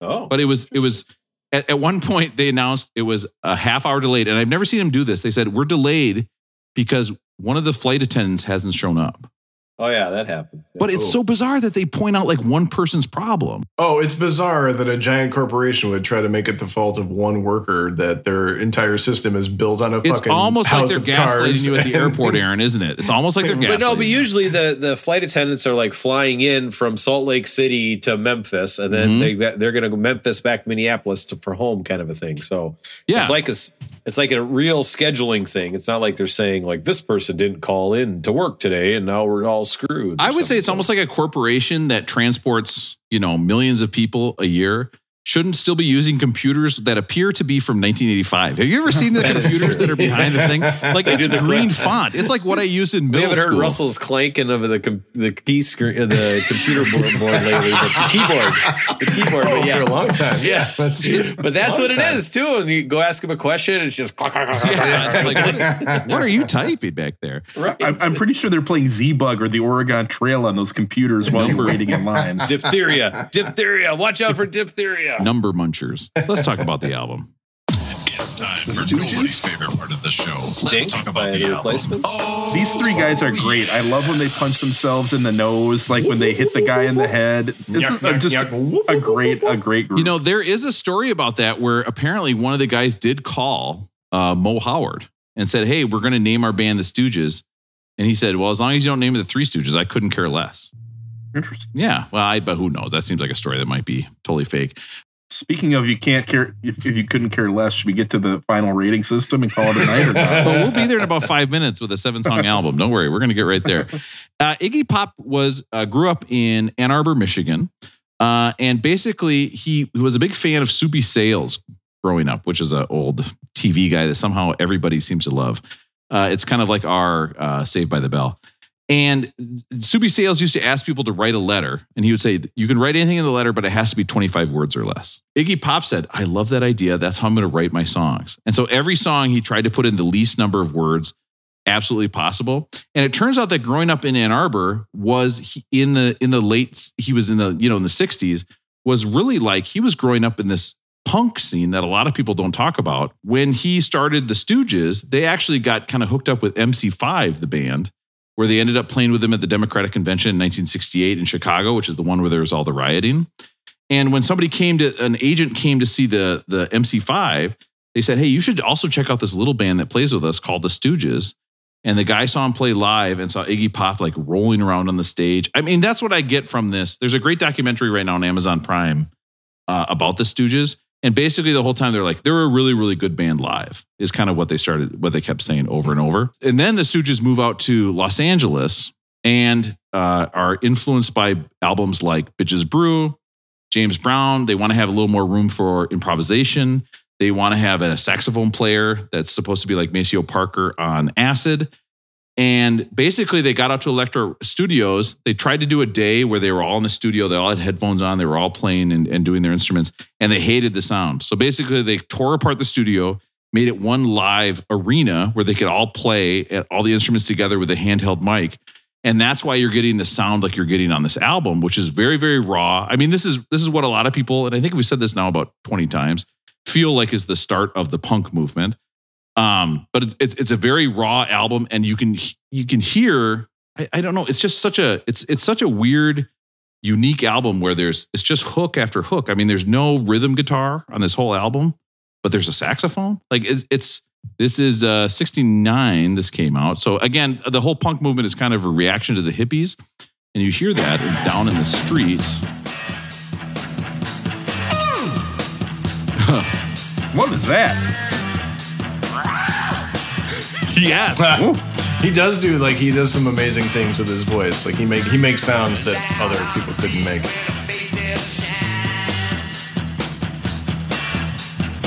Oh, but it was it was at, at one point they announced it was a half hour delayed, and I've never seen them do this. They said we're delayed because one of the flight attendants hasn't shown up. Oh yeah, that happened. But it's so bizarre that they point out like one person's problem. Oh, it's bizarre that a giant corporation would try to make it the fault of one worker that their entire system is built on a fucking. It's fucking almost like they're of gaslighting cards. you at the airport, Aaron, isn't it? It's almost like they're gaslighting. But no, but usually the, the flight attendants are like flying in from Salt Lake City to Memphis, and then Mhm. they they're going to go Memphis back to Minneapolis to, for home, kind of a thing. So yeah, it's like a s- it's like a real scheduling thing. It's not like they're saying like this person didn't call in to work today, and now we're all screwed. I would say it's almost like a corporation that transports, you know, millions of people a year shouldn't still be using computers that appear to be from 1985. Have you ever seen the That is computers that are behind the thing? Like it's the green click. font. It's like what I used in We middle haven't heard school. Russell's clanking of the com- the key screen, uh, the computer board, board lately, but the keyboard, the keyboard. Oh, But for a yeah, long time. Yeah. that's true. but that's what it time. is too. And you go ask him a question, it's just Yeah, like, what, what are you typing back there? right. I'm, I'm pretty sure they're playing Z Bug or the Oregon Trail on those computers while you're waiting in line. diphtheria, diphtheria. Watch out for diphtheria. Number munchers. Let's talk about the album. It's time for nobody's favorite part of the show. Let's talk about the the album. replacements. Oh, These three guys are great. I love when they punch themselves in the nose, like when they hit the guy in the head. This is Yuck, just yuck, a great, a great group. You know, there is a story about that where apparently one of the guys did call uh, Moe Howard and said, Hey, we're going to name our band the Stooges. And he said, Well, as long as you don't name it the Three Stooges, I couldn't care less. interesting. Yeah. Well, I, but who knows? That seems like a story that might be totally fake. Speaking of, you can't care if, if you couldn't care less. Should we get to the final rating system and call it a night or not? But we'll be there in about five minutes with a seven song album. Don't worry. We're going to get right there. Uh, Iggy Pop was, uh, grew up in Ann Arbor, Michigan. Uh, and basically, he, he was a big fan of Soupy Sales growing up, which is an old TV guy that somehow everybody seems to love. Uh, it's kind of like our uh, Saved by the Bell. And Soupy Sales used to ask people to write a letter, and he would say, You can write anything in the letter, but it has to be 25 words or less. Iggy Pop said, I love that idea. That's how I'm going to write my songs. And so every song he tried to put in the least number of words absolutely possible. And it turns out that growing up in Ann Arbor was in the in the late he was in the you know in the 60s was really like he was growing up in this punk scene that a lot of people don't talk about. When he started the Stooges, they actually got kind of hooked up with MC5 the band where they ended up playing with them at the Democratic Convention in 1968 in Chicago, which is the one where there was all the rioting. And when somebody came to an agent came to see the the MC5, they said, "Hey, you should also check out this little band that plays with us called the Stooges." And the guy saw him play live and saw Iggy Pop like rolling around on the stage. I mean, that's what I get from this. There's a great documentary right now on Amazon Prime uh, about the Stooges. And basically, the whole time they're like, they're a really, really good band live, is kind of what they started, what they kept saying over and over. And then the Stooges move out to Los Angeles and uh, are influenced by albums like Bitches Brew, James Brown. They want to have a little more room for improvisation. They want to have a saxophone player that's supposed to be like Maceo Parker on acid. And basically, they got out to Elektra Studios. They tried to do a day where they were all in the studio. They all had headphones on. They were all playing and, and doing their instruments, and they hated the sound. So basically, they tore apart the studio, made it one live arena where they could all play at all the instruments together with a handheld mic. And that's why you're getting the sound like you're getting on this album, which is very, very raw. I mean, this is this is what a lot of people, and I think we've said this now about 20 times, feel like is the start of the punk movement. Um, but it's it's a very raw album, and you can you can hear. I, I don't know. It's just such a it's it's such a weird, unique album where there's it's just hook after hook. I mean, there's no rhythm guitar on this whole album, but there's a saxophone. Like it's it's this is uh 69. This came out. So again, the whole punk movement is kind of a reaction to the hippies, and you hear that down in the streets. What is that? Yes. he does do like he does some amazing things with his voice. Like he make he makes sounds that other people couldn't make.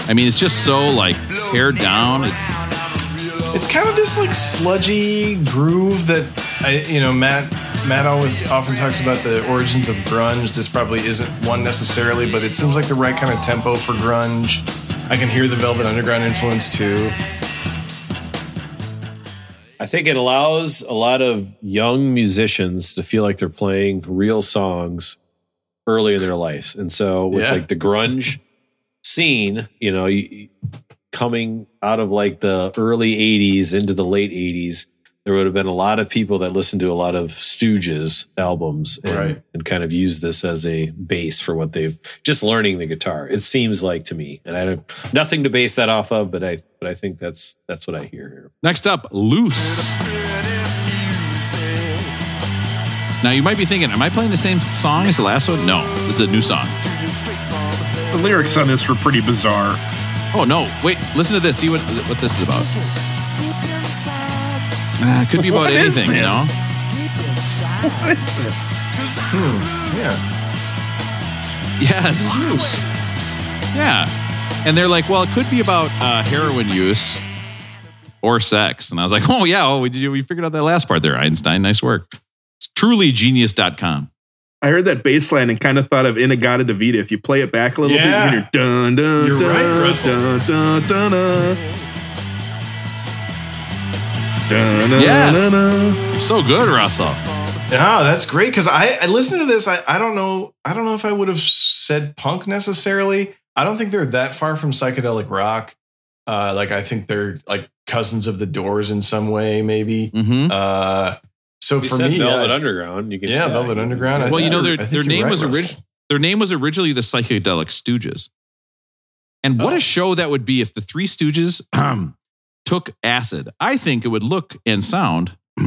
I mean, it's just so like pared down. It- It's kind of this like sludgy groove that I you know Matt Matt always often talks about the origins of grunge. This probably isn't one necessarily, but it seems like the right kind of tempo for grunge. I can hear the Velvet Underground influence too. I think it allows a lot of young musicians to feel like they're playing real songs early in their lives. And so with Yeah. like the grunge scene, you know, coming out of like the early 80s into the late 80s, there would have been a lot of people that listened to a lot of Stooges albums and, Right. and kind of use this as a base for what they've just learning the guitar. It seems like to me, and I don't nothing to base that off of, but I but I think that's that's what I hear here. Next up, Loose. Now you might be thinking, am I playing the same song as the last one? No, this is a new song. The lyrics on this were pretty bizarre. Oh no! Wait, listen to this. See what what this is about. Ah, it could be about What anything, you know. What is it? Yeah. Yes. Loose. Yeah. And they're like, well, it could be about uh, heroin use or sex. And I was like, oh yeah, oh, we did we figured out that last part there, Einstein. Nice work. It's trulygenius.com. I heard that bass line and kind of thought of In-A-Gadda-Da-Vida. If you play it back a little Yeah. bit, you hear dun dun You're dun, right, dun dun dun. Dun, dun, Yes. dun, dun. You're so good, Russell. Yeah, that's great because I, I listened to this. I, I don't know. I don't know if I would have said punk necessarily. I don't think they're that far from psychedelic rock. Uh, like I think they're like cousins of the Doors in some way, maybe. Mm-hmm. Uh, so You for said me, Velvet I- Underground. You can Yeah, Velvet you- Underground. I well, you know their their name right, was Russell. original. Their name was originally the Psychedelic Stooges. And what Oh. a show that would be if the Three Stooges took acid. I think it would look and sound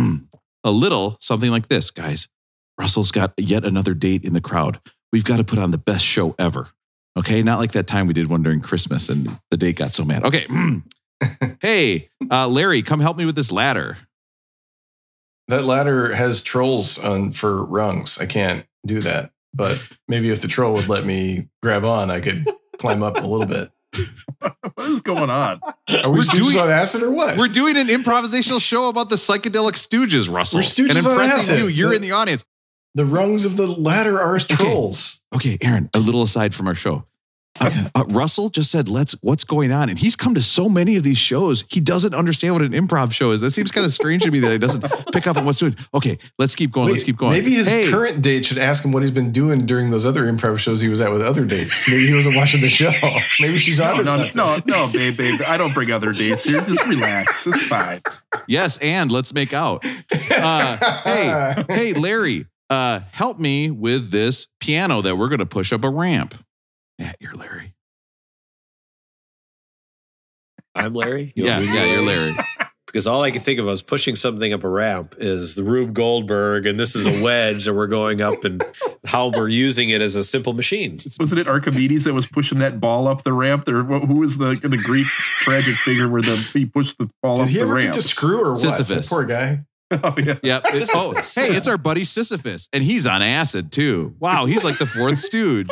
a little something like this, guys. Russell's got yet another date in the crowd. We've got to put on the best show ever. Okay, not like that time we did one during Christmas and the date got so mad. Okay, hey, uh, Larry, come help me with this ladder. That ladder has trolls on for rungs. I can't do that. But maybe if the troll would let me grab on, I could climb up a little bit. What is going on? Are we We're Stooges doing- on acid or what? We're doing an improvisational show about the psychedelic Stooges, Russell. We're Stooges and on impressing acid. you. You're The- in the audience. the rungs of the ladder are trolls. Okay, Aaron, a little aside from our show. Uh, uh, Russell just said, "Let's." What's going on? And he's come to so many of these shows. He doesn't understand what an improv show is. That seems kind of strange to me that he doesn't pick up on what's doing. Okay, let's keep going. let's keep going. Maybe his Hey, current date should ask him what he's been doing during those other improv shows he was at with other dates. Maybe he wasn't watching the show. Maybe she's on No, to no, no, no, babe, babe. I don't bring other dates here. Just relax. It's fine. Yes, and let's make out. Uh, hey, hey, Larry, uh, help me with this piano that we're going to push up a ramp. Yeah, you're Larry. I'm Larry. You Yeah, want yeah, you're Larry. Because all I can think of as pushing something up a ramp is the Rube Goldberg, and this is a wedge that we're going up, and how we're using it as a simple machine. Wasn't it Archimedes that was pushing that ball up the ramp? There, who was the the Greek tragic figure where the he pushed the ball Did up he the ever ramp? get to screw or what? Sisyphus. The poor guy. oh yeah. Yep. It- oh, hey, it's our buddy Sisyphus, and he's on acid too. Wow, he's like the fourth stooge.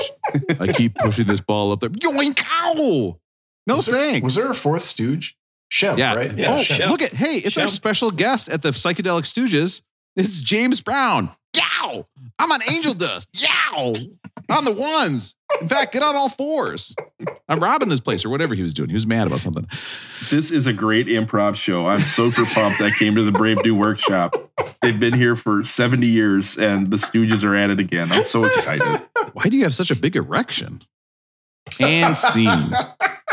I keep pushing this ball up there. Yoink! Ow! No was there, thanks. Was there a fourth stooge? Shemp, yeah. right? oh, Shemp. look at hey, it's our special guest at the Psychedelic Stooges. It's James Brown. Yow! I'm on angel dust. Yow! On the ones. In fact, get on all fours. I'm robbing this place or whatever he was doing. He was mad about something. This is a great improv show. I'm super pumped. I came to the Brave New Workshop. They've been here for 70 years, and the Stooges are at it again. I'm so excited. Why do you have such a big erection? And scene.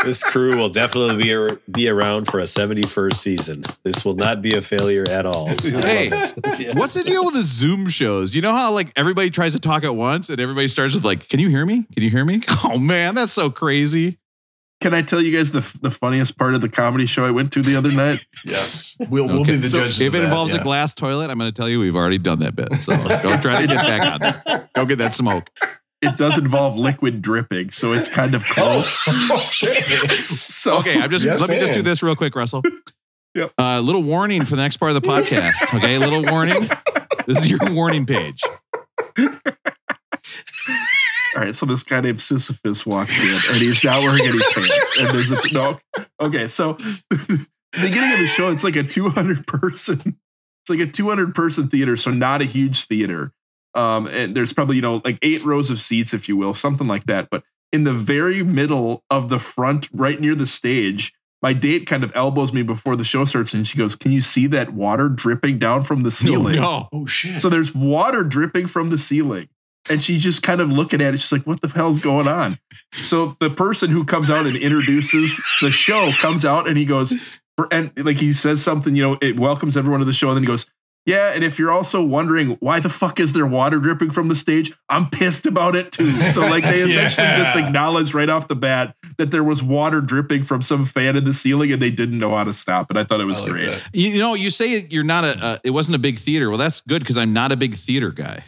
This crew will definitely be, ar- be around for a 71st season. This will not be a failure at all. Hey, what's the deal with the Zoom shows? You know how like everybody tries to talk at once and everybody starts with like, "Can you hear me? Can you hear me?" Oh man, that's so crazy. Can I tell you guys the the funniest part of the comedy show I went to the other night? Yes. We'll, we'll be the so judges. If of it that, involves yeah. a glass toilet, I'm going to tell you we've already done that bit. So don't try to get back on there. Go get that smoke. It does involve liquid dripping, so it's kind of close. okay. So Okay, I'm just Yes, let me just do this real quick, Russell. Yep. Uh, little warning for the next part of the podcast. Okay, little warning. This is your warning page. All right, so this guy named Sisyphus walks in, and he's not wearing any pants. And there's a no. Okay, so the beginning of the show, it's like a 200 person. It's like a 200 person theater, so not a huge theater. Um, and there's probably you know like eight rows of seats, if you will, something like that. But in the very middle of the front, right near the stage, my date kind of elbows me before the show starts, and she goes, "Can you see that water dripping down from the ceiling?" No. Oh shit. So there's water dripping from the ceiling. And she's just kind of looking at it. She's like, what the hell's going on? So the person who comes out and introduces the show comes out and he goes, and like he says something, you know, it welcomes everyone to the show. And then he goes, yeah. And if you're also wondering why the fuck is there water dripping from the stage, I'm pissed about it too. So like they essentially Yeah. just acknowledged right off the bat that there was water dripping from some fan in the ceiling and they didn't know how to stop it. I thought it was like great. that. You, you know, you say you're not a. Uh, it wasn't a big theater. Well, that's good because I'm not a big theater guy.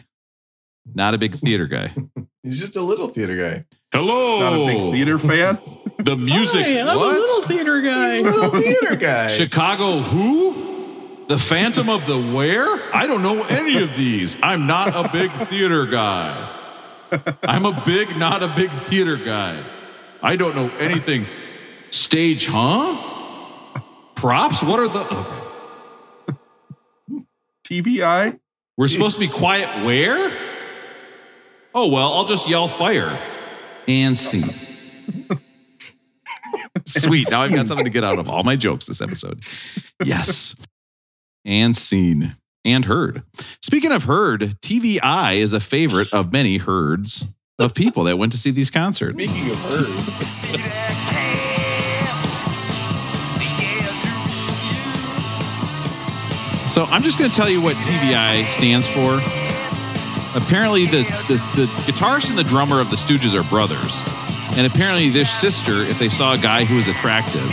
Not a big theater guy. He's just a little theater guy. Hello. Not a big theater fan. The music. Hi, I'm what? theater guy. Little theater guy. Chicago who? The Phantom of the Where? I don't know any of these. I'm not a big theater guy. I'm a big, not a big theater guy. I don't know anything. Stage, huh? Props? What are the. TVI. We're supposed to be quiet where? Oh, well, I'll just yell fire and see. Sweet. Now I've got something to get out of all my jokes this episode. Yes. And seen and heard. Speaking of heard, TVI is a favorite of many herds of people that went to see these concerts. Speaking of her, So I'm just going to tell you what TVI stands for. Apparently, the, the, the guitarist and the drummer of the Stooges are brothers. And apparently, their sister, if they saw a guy who was attractive,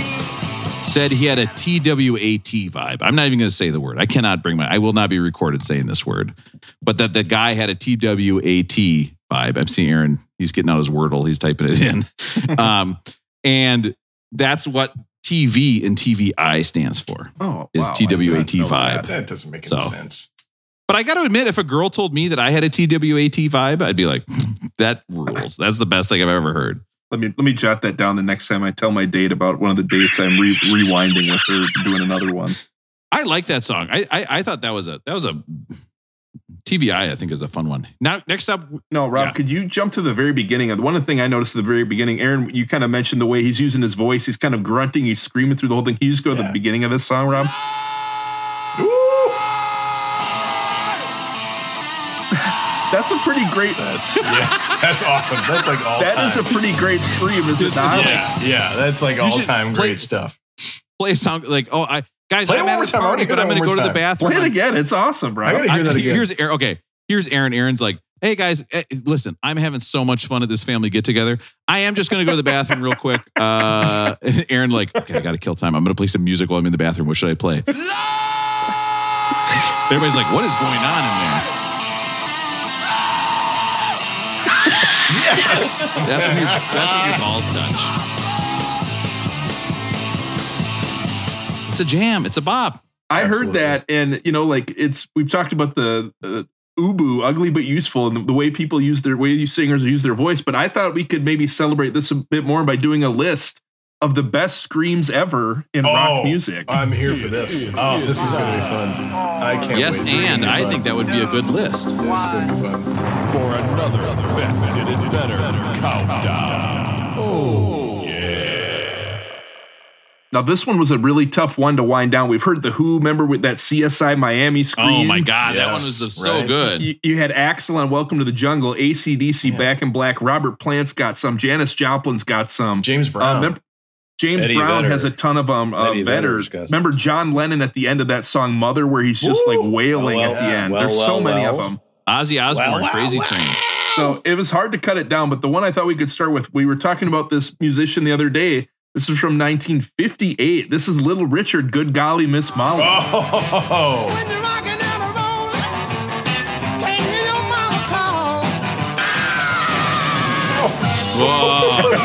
said he had a TWAT vibe. I'm not even going to say the word. I cannot bring my, I will not be recorded saying this word. But that the guy had a TWAT vibe. I'm seeing Aaron, he's getting out his Wordle, he's typing it in. um, and that's what TV and TVI stands for. Oh, Is wow, I did not TWAT vibe. that. That doesn't make any So. sense. But I got to admit, if a girl told me that I had a TWAT vibe, I'd be like, that rules. That's the best thing I've ever heard. Let me let me jot that down the next time I tell my date about one of the dates I'm re- rewinding with her doing another one. I like that song. I, I I thought that was a that was a TVI. I think is a fun one. Now next up, No, Rob, Yeah. could you jump to the very beginning? of the One thing I noticed at the very beginning, Aaron, you kind of mentioned the way he's using his voice. He's kind of grunting, he's screaming through the whole thing. Can you just go to the beginning of this song, Rob? That's a pretty great. That's yeah, that's awesome. That's like all That time. is a pretty great scream, is it not? yeah, yeah, that's like all should time play- great stuff. play a song like oh I guys Play I'm at more this time. Party, hear but I'm going to go more to the bathroom. Play it again. It's awesome, Rob. I gotta hear I- that again. Here's Aaron. Okay, here's Aaron. Aaron's like, hey guys, eh, listen, I'm having so much fun at this family get together. I am just going to go to the bathroom real quick. Uh, Aaron like, okay, I got to kill time. I'm going to play some music while I'm in the bathroom. What should I play? Everybody's like, what is going on in there? Yes. That's when your, that's when your balls touch. It's a jam. It's a bop. I heard that, and you know, like it's we've talked about the uh, ubu, ugly but useful, and the, the way people use their way these singers use their voice. But I thought we could maybe celebrate this a bit more by doing a list of the best screams ever in rock Oh, music. I'm here for this. Oh, this is gonna be fun. I can't Yes, wait. And I think that would be a good list. this is gonna be fun. For another Beck Did It Better countdown. Oh, yeah. Now this one was a really tough one to wind down. We've heard the Who. Remember with that CSI Miami scream? Oh my god, that one was so right. good. You, you had Axl on Welcome to the Jungle, ACDC Back in Black, Robert Plant's got some, Janis Joplin's got some. James Uh, Brown. remember- James Eddie Brown Vedder. has a ton of them. Uh, Eddie Vedders. Vedder's got some. Remember John Lennon at the end of that song "Mother," where he's just like wailing Well, at the end. well, There's so well, many of them. Ozzy Osbourne, Well, well, Crazy well. Train. So it was hard to cut it down. But the one I thought we could start with, we were talking about this musician the other day. This is from 1958. This is Little Richard. Good golly, Miss Molly. oh, When you're rocking and a rolling, can't hear your mama call. Whoa.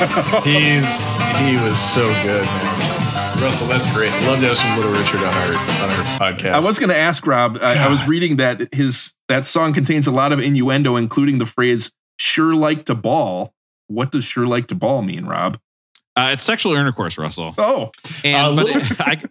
he's he was so good, man. Russell, that's great. Love to have some Little Richard on our on our podcast. I was going to ask Rob. I, I was reading that his that song contains a lot of innuendo, including the phrase "sure like to ball." What does "sure like to ball" mean, Rob? Uh, it's sexual intercourse, Russell. Oh, And Uh, but I,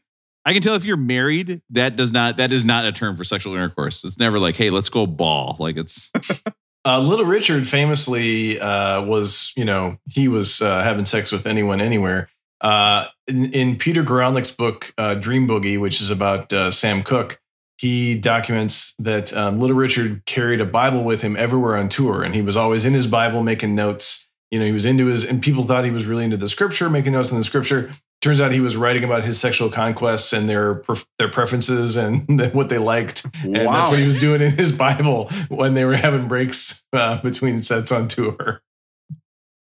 I can tell if you're married, that does not that is not a term for sexual intercourse. It's never like, hey, let's go ball. Like it's Uh, Little Richard famously uh, was, you know, he was uh, having sex with anyone, anywhere. Uh, in, in Peter Guralnick's book, uh, Dream Boogie, which is about uh, Sam Cooke, he documents that um, Little Richard carried a Bible with him everywhere on tour, and he was always in his Bible making notes. You know, he was into his, and people thought he was really into the scripture, making notes in the scripture. Turns out he was writing about his sexual conquests and their their preferences and what they liked. And Wow. that's what he was doing in his Bible when they were having breaks uh, between sets on tour.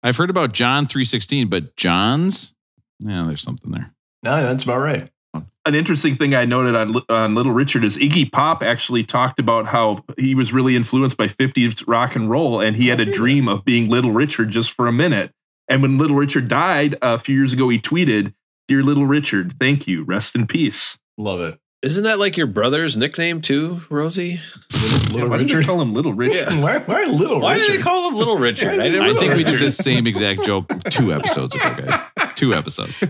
I've heard about John 316, but John's, yeah, there's something there. No, that's about right. an interesting thing I noted on on Little Richard is Iggy Pop actually talked about how he was really influenced by 50s rock and roll, and he had a dream of being Little Richard just for a minute. And when Little Richard died a few years ago, he tweeted, "Dear Little Richard, thank you. Rest in peace." Love it. Isn't that like your brother's nickname too, Rosie? Little Why did they Richard. call him Little Richard? Why, why Little Why Richard? did they call him Little Richard? Why is I know think we did the same exact joke two episodes ago, guys. Two episodes.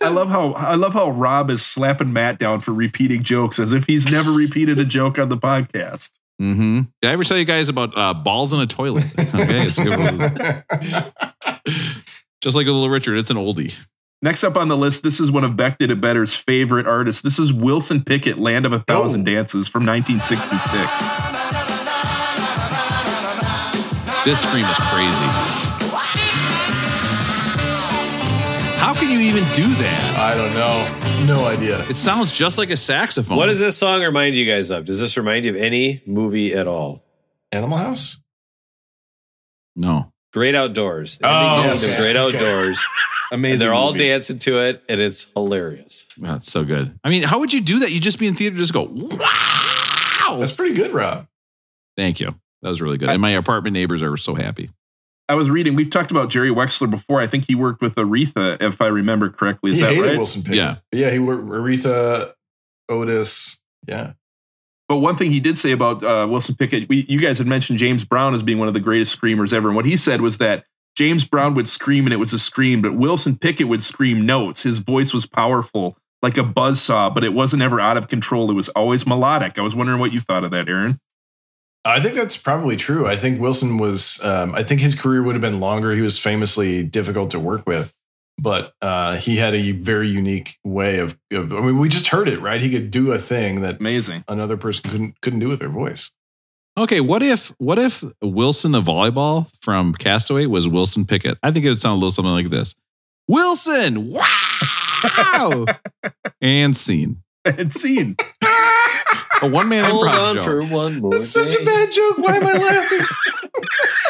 I love how I love how Rob is slapping Matt down for repeating jokes as if he's never repeated a joke on the podcast. Mm-hmm. Did I ever tell you guys about uh, balls in a toilet? Okay, it's a good one. Just like a little Richard, it's an oldie. Next up on the list, this is one of Beck Did It Better's favorite artists. This is Wilson Pickett, Land of a Thousand Oh. Dances from 1966. This scream is crazy. How can you even do that? I don't know. No idea. It sounds just like a saxophone. What does this song remind you guys of? Does this remind you of any movie at all? Animal House? No. Great Outdoors. Oh, ending scene okay. Great Outdoors. Amazing. And they're all movie. dancing to it, and it's hilarious. That's so good. I mean, how would you do that? You just be in theater, just go, wow. That's pretty good, Rob. Thank you. That was really good. And my apartment neighbors are so happy. I was reading. We've talked about Jerry Wexler before. I think he worked with Aretha, if I remember correctly. Is he that hated right? Wilson Pickett. Yeah. Yeah, he worked Aretha, Otis. Yeah. But one thing he did say about uh, Wilson Pickett, we, you guys had mentioned James Brown as being one of the greatest screamers ever, and what he said was that James Brown would scream and it was a scream, but Wilson Pickett would scream notes. His voice was powerful, like a buzzsaw, but it wasn't ever out of control. It was always melodic. I was wondering what you thought of that, Aaron. I think that's probably true. I think Wilson was. Um, I think his career would have been longer. He was famously difficult to work with, but uh, he had a very unique way of, of. I mean, we just heard it, right? He could do a thing that Amazing. another person couldn't couldn't do with their voice. Okay, what if what if Wilson the volleyball from Castaway was Wilson Pickett? I think it would sound a little something like this. Wilson, wow, and scene. and scene. A one man improv on show. for one more. That's such a bad joke. Why am I laughing?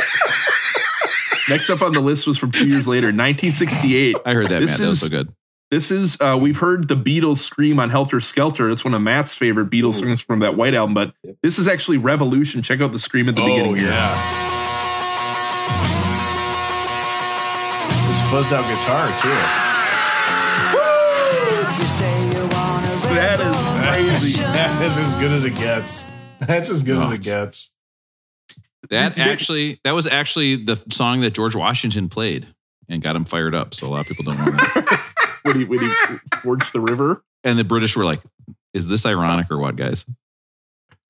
Next up on the list was from two years later, 1968. I heard that, This Matt. That was is- so good. This is uh, we've heard the Beatles scream on Helter Skelter. It's one of Matt's favorite Beatles songs from that White album, but this is actually Revolution. Check out the scream at the beginning. here. Oh, This fuzzed out guitar too. That is crazy. That is as good as it gets. That's as good as Oh, it gets. That actually, that was actually the song that George Washington played and got him fired up. So a lot of people don't know that. when he when he forged the river. and the British were like, "Is this ironic or what, guys?"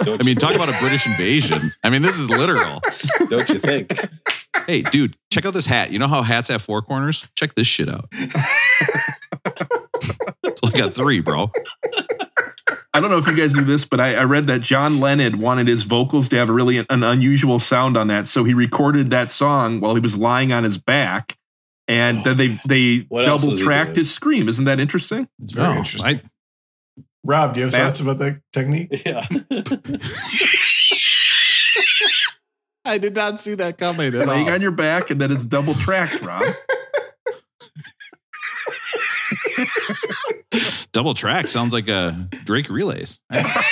Don't I mean, talk about a British invasion. I mean, this is literal. don't you think? Hey, dude, check out this hat. You know how hats have four corners? Check this shit out. so I got three, bro. I don't know if you guys knew this, but I, I read that John Lennon wanted his vocals to have a really an unusual sound on that, so he recorded that song while he was lying on his back, and then they they What double tracked his scream. Isn't that interesting? It's very No, interesting. I- Rob, do you have Matt? thoughts about that technique? Yeah. I did not see that coming at Laying all. on your back, and then it's double tracked, Rob. Double track sounds like a Drake relays. I,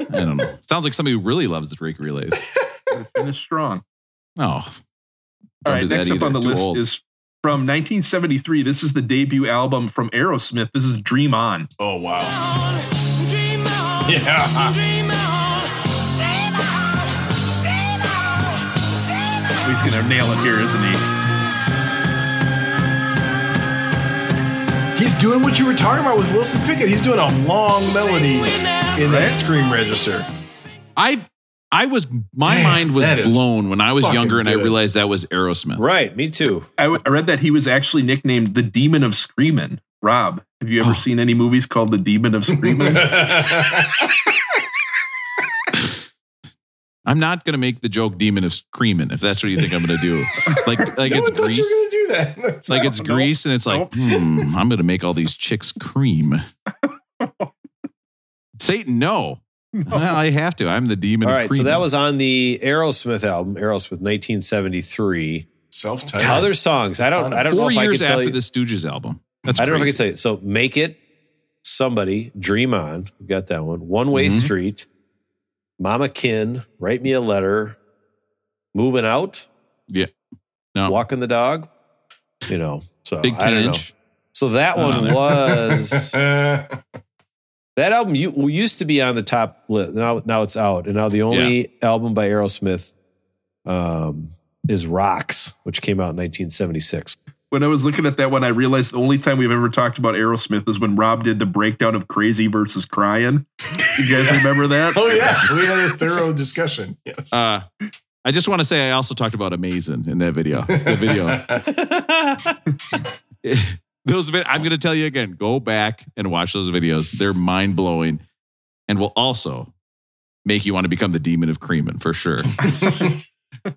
I don't know. Sounds like somebody who really loves the Drake relays. Finish strong. Oh, All Don't right, next up either. on the Too list old. is from 1973. This is the debut album from Aerosmith. This is Dream On. Oh wow. Yeah. He's gonna nail it here, isn't he? He's doing what you were talking about with Wilson Pickett. He's doing a long melody in that scream register. I I was my Damn, mind was blown when I was younger and I realized that was Aerosmith. Right. Me too. I, w- I read that he was actually nicknamed the Demon of Screamin'. Rob, have you ever Oh. seen any movies called The Demon of Screamin'? I'm not gonna make the joke demon of screaming if that's what you think I'm gonna do. Like like no it's one thought you grease. were going to do that. That's Like not- it's grease and it's like, Nope. hmm, I'm gonna make all these chicks cream. Satan, no. Well, I have to. I'm the demon All of So that was on the Aerosmith album, Aerosmith 1973. self-titled. Other songs. I don't. I don't know four if I can tell after you. the Stooges album. That's I don't know if I can tell you. So make it. Somebody dream on. We got that one. One way Mhm. street. Mama Kin. Write me a letter. Moving out. No. Walking the dog. You know. So Big I 10 don't know. So that one was that album. You used to be on the top list. Now, now it's out, and now the only album by Aerosmith um, is "Rocks," which came out in 1976. When I was looking at that one, I realized the only time we've ever talked about Aerosmith is when Rob did the breakdown of Crazy versus Crying. You guys remember that? oh yeah, we had a thorough discussion. Yes. Uh, I just want to say I also talked about Amazing in that video. The video. those vid- I'm going to tell you again. Go back and watch those videos. They're mind blowing, and will also make you want to become the demon of Creamin' for sure.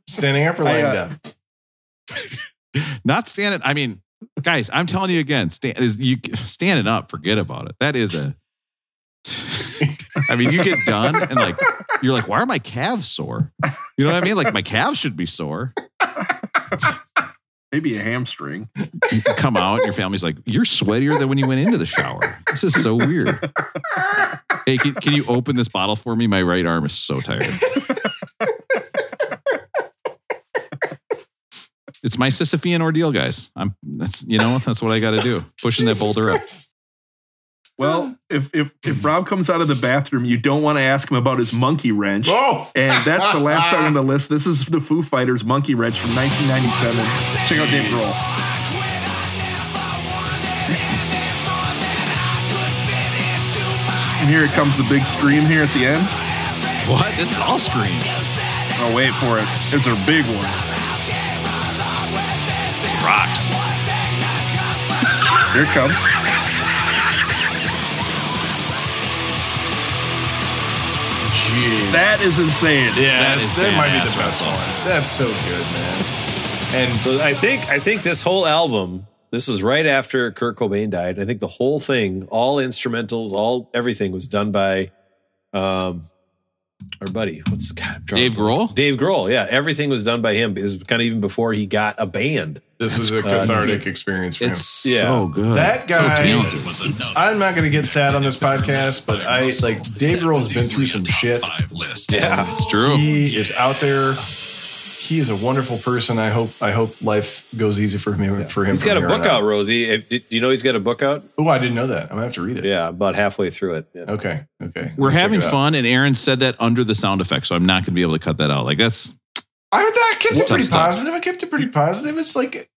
Standing up or I, uh, down? Not standing. I mean, guys, I'm telling you again. Stand, is you standing up. Forget about it. That is a. I mean, you get done and like you're like, why are my calves sore? You know what I mean? Like my calves should be sore. Maybe a hamstring. You come out, and your family's like, you're sweatier than when you went into the shower. This is so weird. Hey, can, can you open this bottle for me? My right arm is so tired. It's my Sisyphean ordeal, guys. I'm that's you know that's what I got to do. Pushing that boulder up. Well, oh. if if if Rob comes out of the bathroom, you don't want to ask him about his monkey wrench. Oh, And that's the last song on the list. This is the Foo Fighters Monkey Wrench from 1997. Check out Dave Grohl. And here it comes the big scream here at the end. What? This is all screams. Oh, wait for it. It's a big one. This rocks. Here it comes. jeez. That is insane. yeah, that that's, is that might be the best Russell. one. That's so good, man. And So I think I think this whole album, this was right after Kurt Cobain died. I think the whole thing, all instrumentals, all everything was done by um our buddy. What's God, I'm Dave. Grohl? Dave Grohl, yeah. Everything was done by him. Is kind of even before he got a band. This was a cathartic experience for him. It's Yeah. so good. That guy- talented was. I'm not going to get sad on this podcast, but I like Dave Grohl has been through some shit. Five list. Yeah. it's true. He is out there. He is a wonderful person. I hope I hope life goes easy for him. For him, He's got a book out, Rosie. Eh, Do you know he's got a book out? Oh, I didn't know that. I'm gonna have to read it. Yeah, about halfway through it. Yeah. Okay. Okay. We're I'll having out. fun, and Aaron said that under the sound effect, so I'm not going to be able to cut that out. Like that's I, I kept it pretty stuff. positive. I kept it pretty positive. It's like,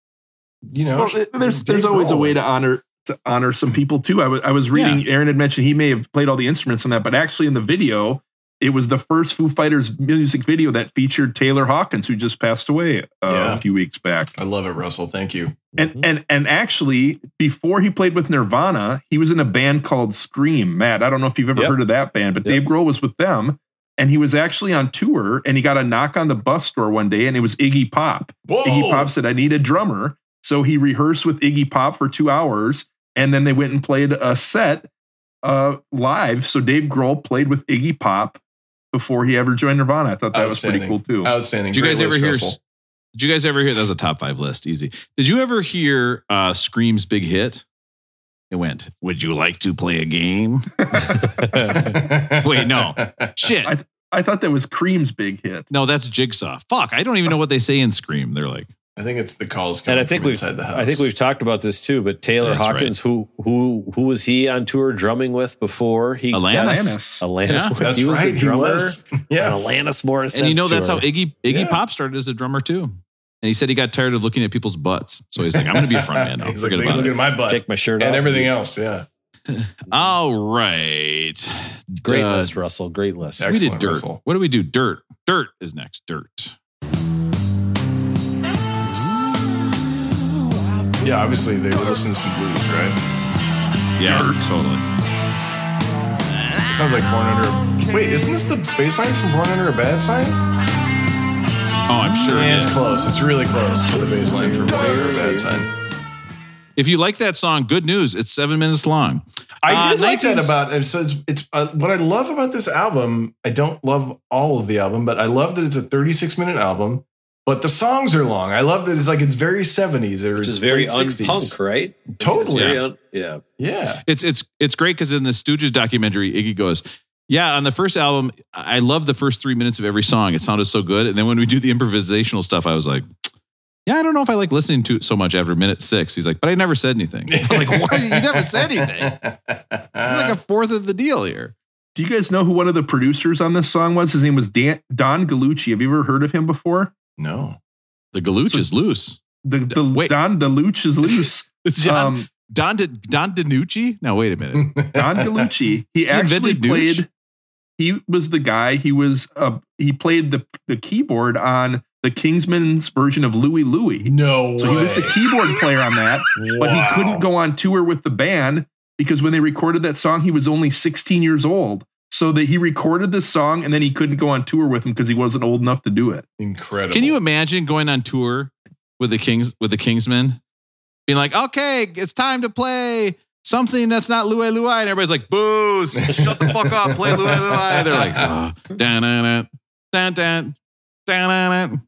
you know, Well, there's there's always a way to honor to honor some people too. I was I was reading. Aaron had mentioned he may have played all the instruments on that, but actually in the video, it was the first Foo Fighters music video that featured Taylor Hawkins, who just passed away uh, Yeah. a few weeks back. I love it, Russell. Thank you. And and and actually, before he played with Nirvana, he was in a band called Scream. Matt, I don't know if you've ever Yep. heard of that band, but Yep. Dave Grohl was with them, and he was actually on tour. And he got a knock on the bus door one day, and it was Iggy Pop. Whoa. Iggy Pop said, I need a drummer. So he rehearsed with Iggy Pop for two hours and then they went and played a set uh, live. So Dave Grohl played with Iggy Pop before he ever joined Nirvana. I thought that was pretty cool too. Outstanding. Did you Great guys ever hear? Russell. Did you guys ever hear? That was a top five list. Easy. Did you ever hear uh, Scream's big hit? It went. Would you like to play a game? Wait, no. Shit. I- I thought that was Cream's big hit. no, that's Jigsaw. Fuck. I don't even know what they say in Scream. They're like, I think it's the calls And coming I think from we've inside the house. I think we've talked about this too. But Taylor That's Hawkins, who who who was he on tour drumming with before he Alanis. got- Alanis. Alanis. Yeah, That's he was right. the drummer. He was. on Yes. Alanis Morissette. and you know that's how. Iggy Iggy Yeah. Pop started as a drummer too. And he said he got tired of looking at people's butts, so he's like, I'm going to be a front man now. He's like, Forget look about at it. my butt take my shirt off and everything else. Yeah. All right. Great Uh, list, Russell. Great list. Yeah. we did Excellent, dirt. Russell. What do we do? Dirt. Dirt is next. Dirt. Yeah. Obviously, they were listening to some blues, right? Yeah, totally. It sounds like Born Under. a- Wait, isn't this the bass line from Born Under a Bad Sign? Oh, I'm sure Yeah, it it's close. It's really close to the bass line from Born Under a Bad Sign. If you like that song, good news. It's seven minutes long. I Uh, did like that about it. So it's, it's uh, what I love about this album. I don't love all of the album, but I love that it's a 36 minute album. But the songs are long. I love that it's like it's very 70s or Which is very late 60s. unpunk, right? Totally. Yeah. un- yeah. Yeah. It's it's it's great because in the Stooges documentary, Iggy goes, "Yeah, on the first album, I love the first three minutes of every song. It sounded so good, and then when we do the improvisational stuff, I was like." Yeah, I don't know if I like listening to it so much after minute six. He's like, but I never said anything. I'm like, why? You never said anything. You're like a fourth of the deal here. Do you guys know who one of the producers on this song was? His name was Dan, Don Gallucci. Have you ever heard of him before? No. The Galooch So- is loose. The, the Wait. Don DeLucci is loose. It's John, um, Don, De, Don DiNucci? No, wait a minute. Don Gallucci. He actually invented Nooch? played. He was the guy. He was. Uh, he played the the keyboard on the Kingsmen's version of Louie Louie. No So he was the keyboard player on that, but he couldn't go on tour with the band because when they recorded that song, he was only 16 years old. So that he recorded this song and then he couldn't go on tour with him because he wasn't old enough to do it. Incredible. Can you imagine going on tour with the Kings with the Kingsmen? Being like, okay, it's time to play something that's not Louie Louie. And everybody's like, booze, shut the fuck up, play Louie Louie. They're like, oh, dan dan dan dan dan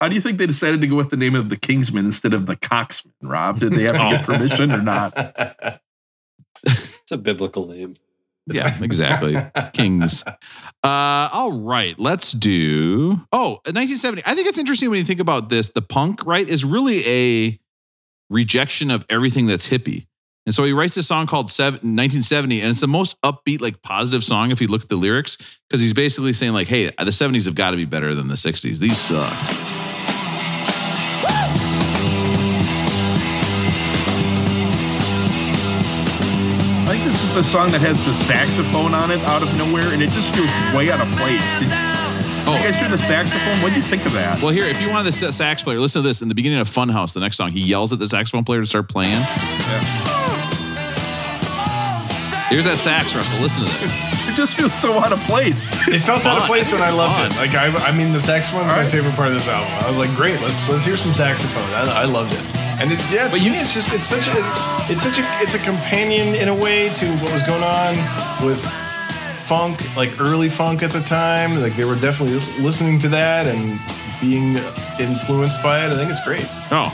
How do you think they decided to go with the name of the Kingsmen instead of the Coxmen, Rob? Did they have to get Oh. permission or not? It's a biblical name. Yeah, exactly. Kings. Uh, all right, let's do. Oh, 1970. I think it's interesting when you think about this. The punk, right, is really a rejection of everything that's hippie. And so he writes this song called Seven, 1970, and it's the most upbeat, like positive song if you look at the lyrics, because he's basically saying, like, hey, the 70s have got to be better than the 60s. These sucked. I think this is the song that has the saxophone on it out of nowhere, and it just feels way out of place. Did, Oh. you guys hear the saxophone? What do you think of that? Well, here, if you wanted the sax player, listen to this. In the beginning of Funhouse, the next song, he yells at the saxophone player to start playing. Here's that sax, Russell. Listen to this. It just feels so out of place. It felt out of place and I loved Fun. it. Like I, I mean, the saxophone's my Alright. favorite part of this album. I was like, great, let's let's hear some saxophone. I, I loved it. And it, yeah, but it's just it's such a it's such a it's a companion in a way to what was going on with funk, like early funk at the time. Like they were definitely listening to that and being influenced by it. I think it's great. Oh,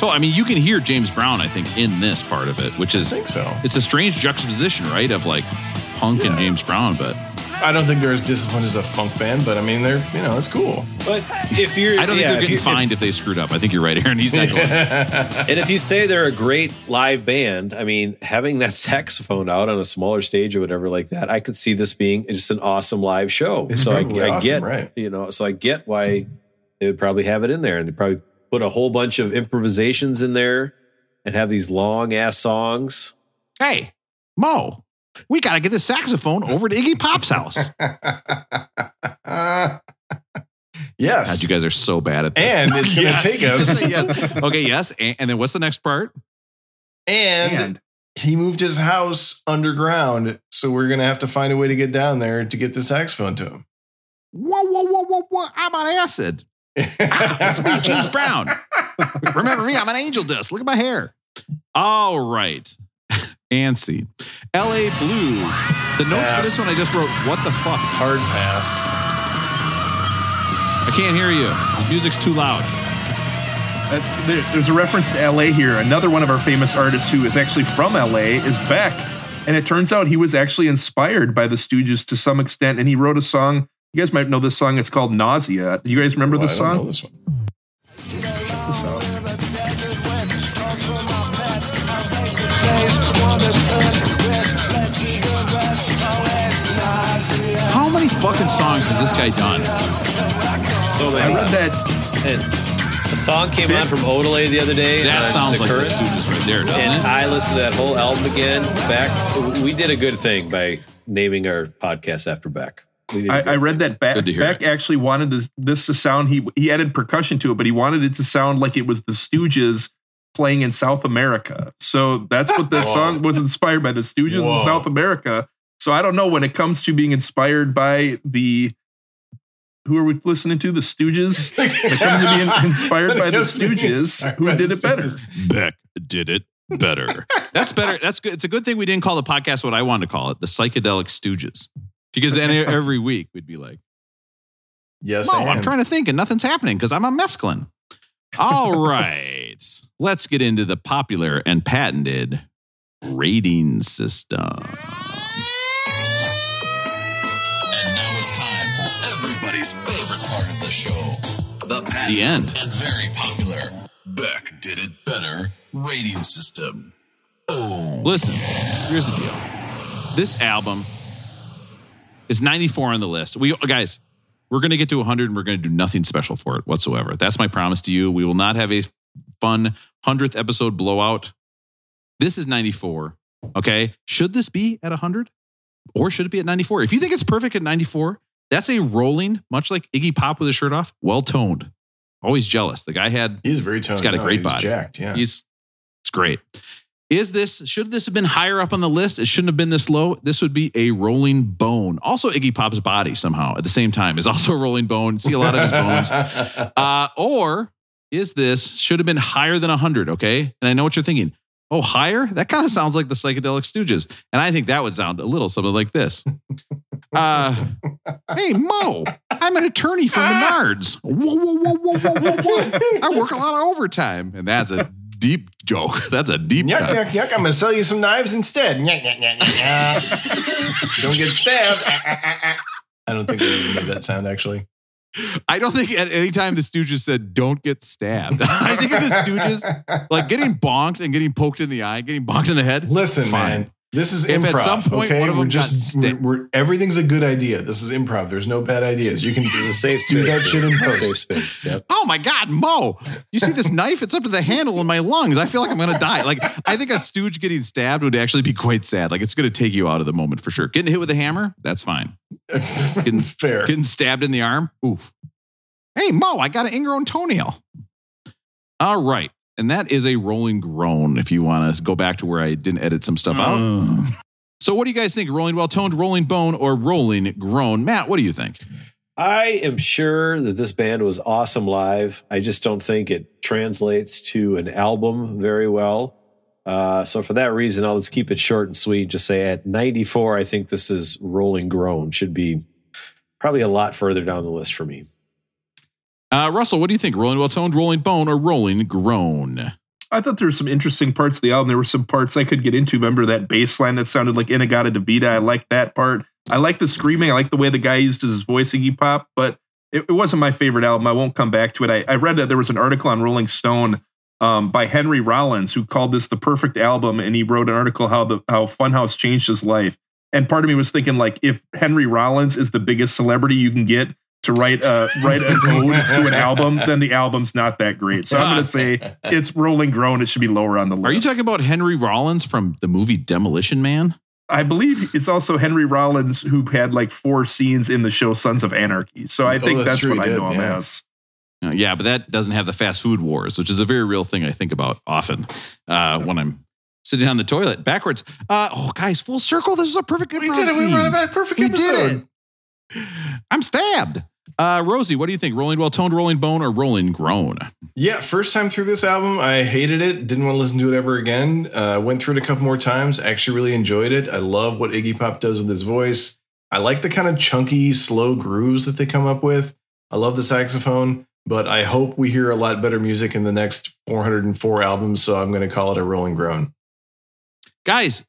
so I mean, you can hear James Brown, I think, in this part of it, which is I think so. It's a strange juxtaposition, right, of like punk and James Brown, but I don't think they're as disciplined as a funk band, but I mean, they're you know, it's cool. But if you're, I don't think they're if getting you- fined if they screwed up. I think you're right, Aaron. He's not going. And if you say they're a great live band, I mean, having that saxophone out on a smaller stage or whatever like that, I could see this being just an awesome live show. It's so I, probably I awesome, get, right. you know, so I get why they would probably have it in there, and they probably put a whole bunch of improvisations in there, and have these long ass songs. hey, Moe, we got to get the saxophone over to Iggy Pop's house. yes. God, you guys are so bad at this. and it's going to Yes. take us. yes. Okay, yes. And, and then what's the next part? And, And he moved his house underground, so we're gonna have to find a way to get down there to get the saxophone to him. Whoa, whoa, whoa, whoa, whoa. I'm on acid. Ah, it's me, James Brown. Remember me? I'm an angel dust. Look at my hair. All right. And. LA Blues. The notes for this one I just wrote, what the fuck? Hard pass. I can't hear you. The music's too loud. uh, there, there's a reference to LA here. Another one of our famous artists who is actually from LA is Beck. And it turns out he was actually inspired by the Stooges to some extent. And he wrote a song. You guys might know this song. It's called Nausea. Do you guys remember Oh, I this don't know song? this one. Check this out. Fucking songs has this guy done? So I read that And a song came on from Odelay the other day. That uh, on sounds the like the Stooges right there, doesn't And it? I listened to that whole album again. Back, we did a good thing by naming our podcast after Beck. We did a I, good I read that Beck, Good Beck actually wanted this, this to sound. He he added percussion to it, but he wanted it to sound like it was the Stooges playing in South America. So that's what that song was inspired by the Stooges Whoa. in South America. So I don't know when it comes to being inspired by the who are we listening to? The Stooges. When it comes to being inspired by the It comes to being Stooges, who did it better? Beck did it better. That's better. That's good. It's a good thing we didn't call the podcast what I wanted to call it, the psychedelic stooges. Because then every week we'd be like, Yes, "No, I'm trying to think and nothing's happening because I'm a mescaline." All right, let's get into the popular and patented rating system. The patent The end. and very popular Beck Did It Better rating system. Oh. Listen, here's the deal. This album is 94 on the list. We guys, we're going to get to 100 and we're going to do nothing special for it whatsoever. That's my promise to you. We will not have a fun 100th episode blowout. This is 94. Okay? Should this be at 100 or should it be at 94? If you think it's perfect at 94, that's a rolling, much like Iggy Pop with his shirt off, well toned. Always jealous. The guy had He's very toned. He's got a great He's body. Jacked, yeah. He's it's great. Is this should this have been higher up on the list? It shouldn't have been this low. This would be a rolling bone. Also, Iggy Pop's body somehow at the same time is also a rolling bone. See a lot of his bones. Uh, or is this should have been higher than 100? Okay. And I know what you're thinking. Oh, higher? That kind of sounds like the Psychedelic Stooges. And I think that would sound a little something like this. Uh, hey, Moe, I'm an attorney for Menards. Whoa, whoa, whoa, whoa, whoa, whoa, whoa. I work a lot of overtime. And that's a deep joke. That's a deep Yuck, cut. yuck, yuck. I'm going to sell you some knives instead. Yuck, yuck, yuck, yuck, yuck. Don't get stabbed. I don't think they even made that sound, actually. I don't think at any time the Stooges said, don't get stabbed. I think of the Stooges, like getting bonked and getting poked in the eye, getting bonked in the head. Listen, fine. man. This is If improv. at some point okay, one of we're them got just we're, we're, everything's a good idea. This is improv. There's no bad ideas. You can It's a safe do space. that shit in It's a post. Safe space. Yep. Oh my God, Moe. You see this knife? It's up to the handle in my lungs. I feel like I'm going to die. Like, I think a stooge getting stabbed would actually be quite sad. Like, it's going to take you out of the moment for sure. Getting hit with a hammer, that's fine. Getting, Fair. getting stabbed in the arm, oof. Hey, Moe, I got an ingrown toenail. All right. And that is a rolling groan if you want to go back to where I didn't edit some stuff out. So, what do you guys think? Rolling well toned, rolling bone, or rolling groan? Matt, what do you think? I am sure that this band was awesome live. I just don't think it translates to an album very well. Uh, so for that reason, I'll just keep it short and sweet. Just say at 94, I think this is Rolling Groan. Should be probably a lot further down the list for me. Uh, Russell, what do you think? Rolling well toned, rolling bone, or rolling groan? I thought there were some interesting parts of the album. There were some parts I could get into. Remember that bass line that sounded like In-A-Gadda-Da-Vida? I like that part. I like the screaming. I like the way the guy used his voice, Iggy Pop, but it, it wasn't my favorite album. I won't come back to it. I, I read that there was an article on Rolling Stone um, by Henry Rollins who called this the perfect album, and he wrote an article how the how Funhouse changed his life. And part of me was thinking, like, if Henry Rollins is the biggest celebrity you can get to write a write an ode to an album, then the album's not that great. So I'm going to say it's Rolling Groan. It should be lower on the list. Are you talking about Henry Rollins from the movie Demolition Man? I believe it's also Henry Rollins who had like four scenes in the show Sons of Anarchy. So I Oh, think that's that's, what he I did, know him yeah. as. Uh, yeah, but that doesn't have the fast food wars, which is a very real thing I think about often uh, when I'm sitting on the toilet backwards. Uh, oh, guys, full circle. This is a perfect. We did it. We scene. brought it back. Perfect We episode. did it. I'm stabbed. Uh, Rosie, what do you think? Rolling well toned, rolling bone, or rolling groan? Yeah, first time through this album, I hated it. Didn't want to listen to it ever again. Uh, went through it a couple more times. Actually, really enjoyed it. I love what Iggy Pop does with his voice. I like the kind of chunky, slow grooves that they come up with. I love the saxophone, but I hope we hear a lot better music in the next 404 albums. So I'm going to call it a rolling groan. Guys,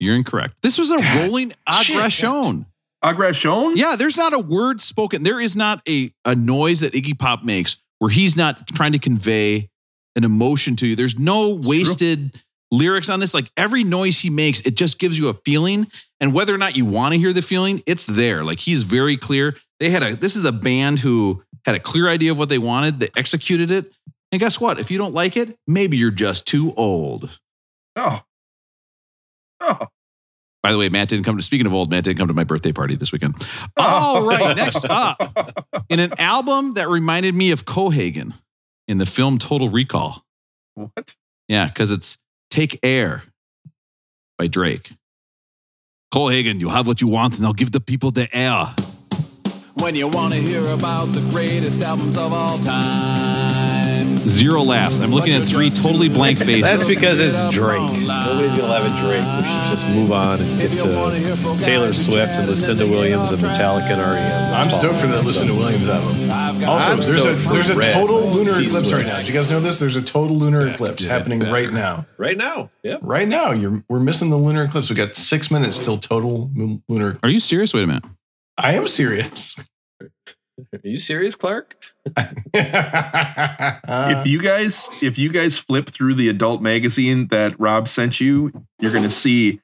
you're incorrect. This was a God, rolling shit. aggression. Aggression? Yeah, there's not a word spoken. There is not a, a noise that Iggy Pop makes where he's not trying to convey an emotion to you. There's no wasted lyrics on this. Like every noise he makes, it just gives you a feeling. And whether or not you want to hear the feeling, it's there. Like he's very clear. They had a, this is a band who had a clear idea of what they wanted. They executed it. And guess what? If you don't like it, maybe you're just too old. Oh. Oh. By the way, Matt didn't come to, speaking of old, Matt didn't come to my birthday party this weekend. All right, next up, in an album that reminded me of Cohaagen in the film Total Recall. What? Yeah, because it's Take Air by Drake. Cohaagen, you have what you want, and I'll give the people the air. When you want to hear about the greatest albums of all time. Zero laughs. I'm looking at three totally blank faces. That's because it's Drake. Nobody's gonna have a Drake. We should just move on and get to Taylor Swift and Lucinda Williams and Metallica and REM. I'm stoked for that Listen to Williams album. Also, I'm there's a, there's a total lunar T. eclipse right now. Did you guys know this? There's a total lunar eclipse happening better. right now. Right now, yeah. Right now, you're we're missing the lunar eclipse. We got six minutes till total moon- lunar. Are you serious? Wait a minute. I am serious. Are you serious, Clark? if you guys if you guys flip through the adult magazine that Rob sent you, you're going to see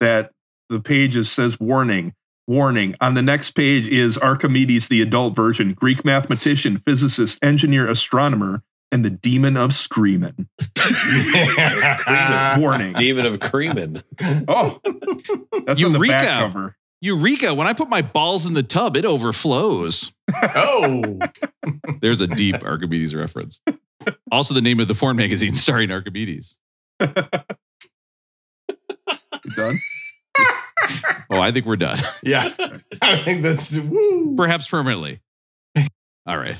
that the page is, says warning, warning. On the next page is Archimedes, the adult version, Greek mathematician, physicist, engineer, astronomer, and the demon of screaming. warning. Demon of Creamin. Oh, that's on the Eureka. back cover. Eureka, when I put my balls in the tub, it overflows. oh, There's a deep Archimedes reference. Also, the name of the porn magazine starring Archimedes. You done? Oh, I think we're done. yeah. I think that's woo. Perhaps permanently. All right.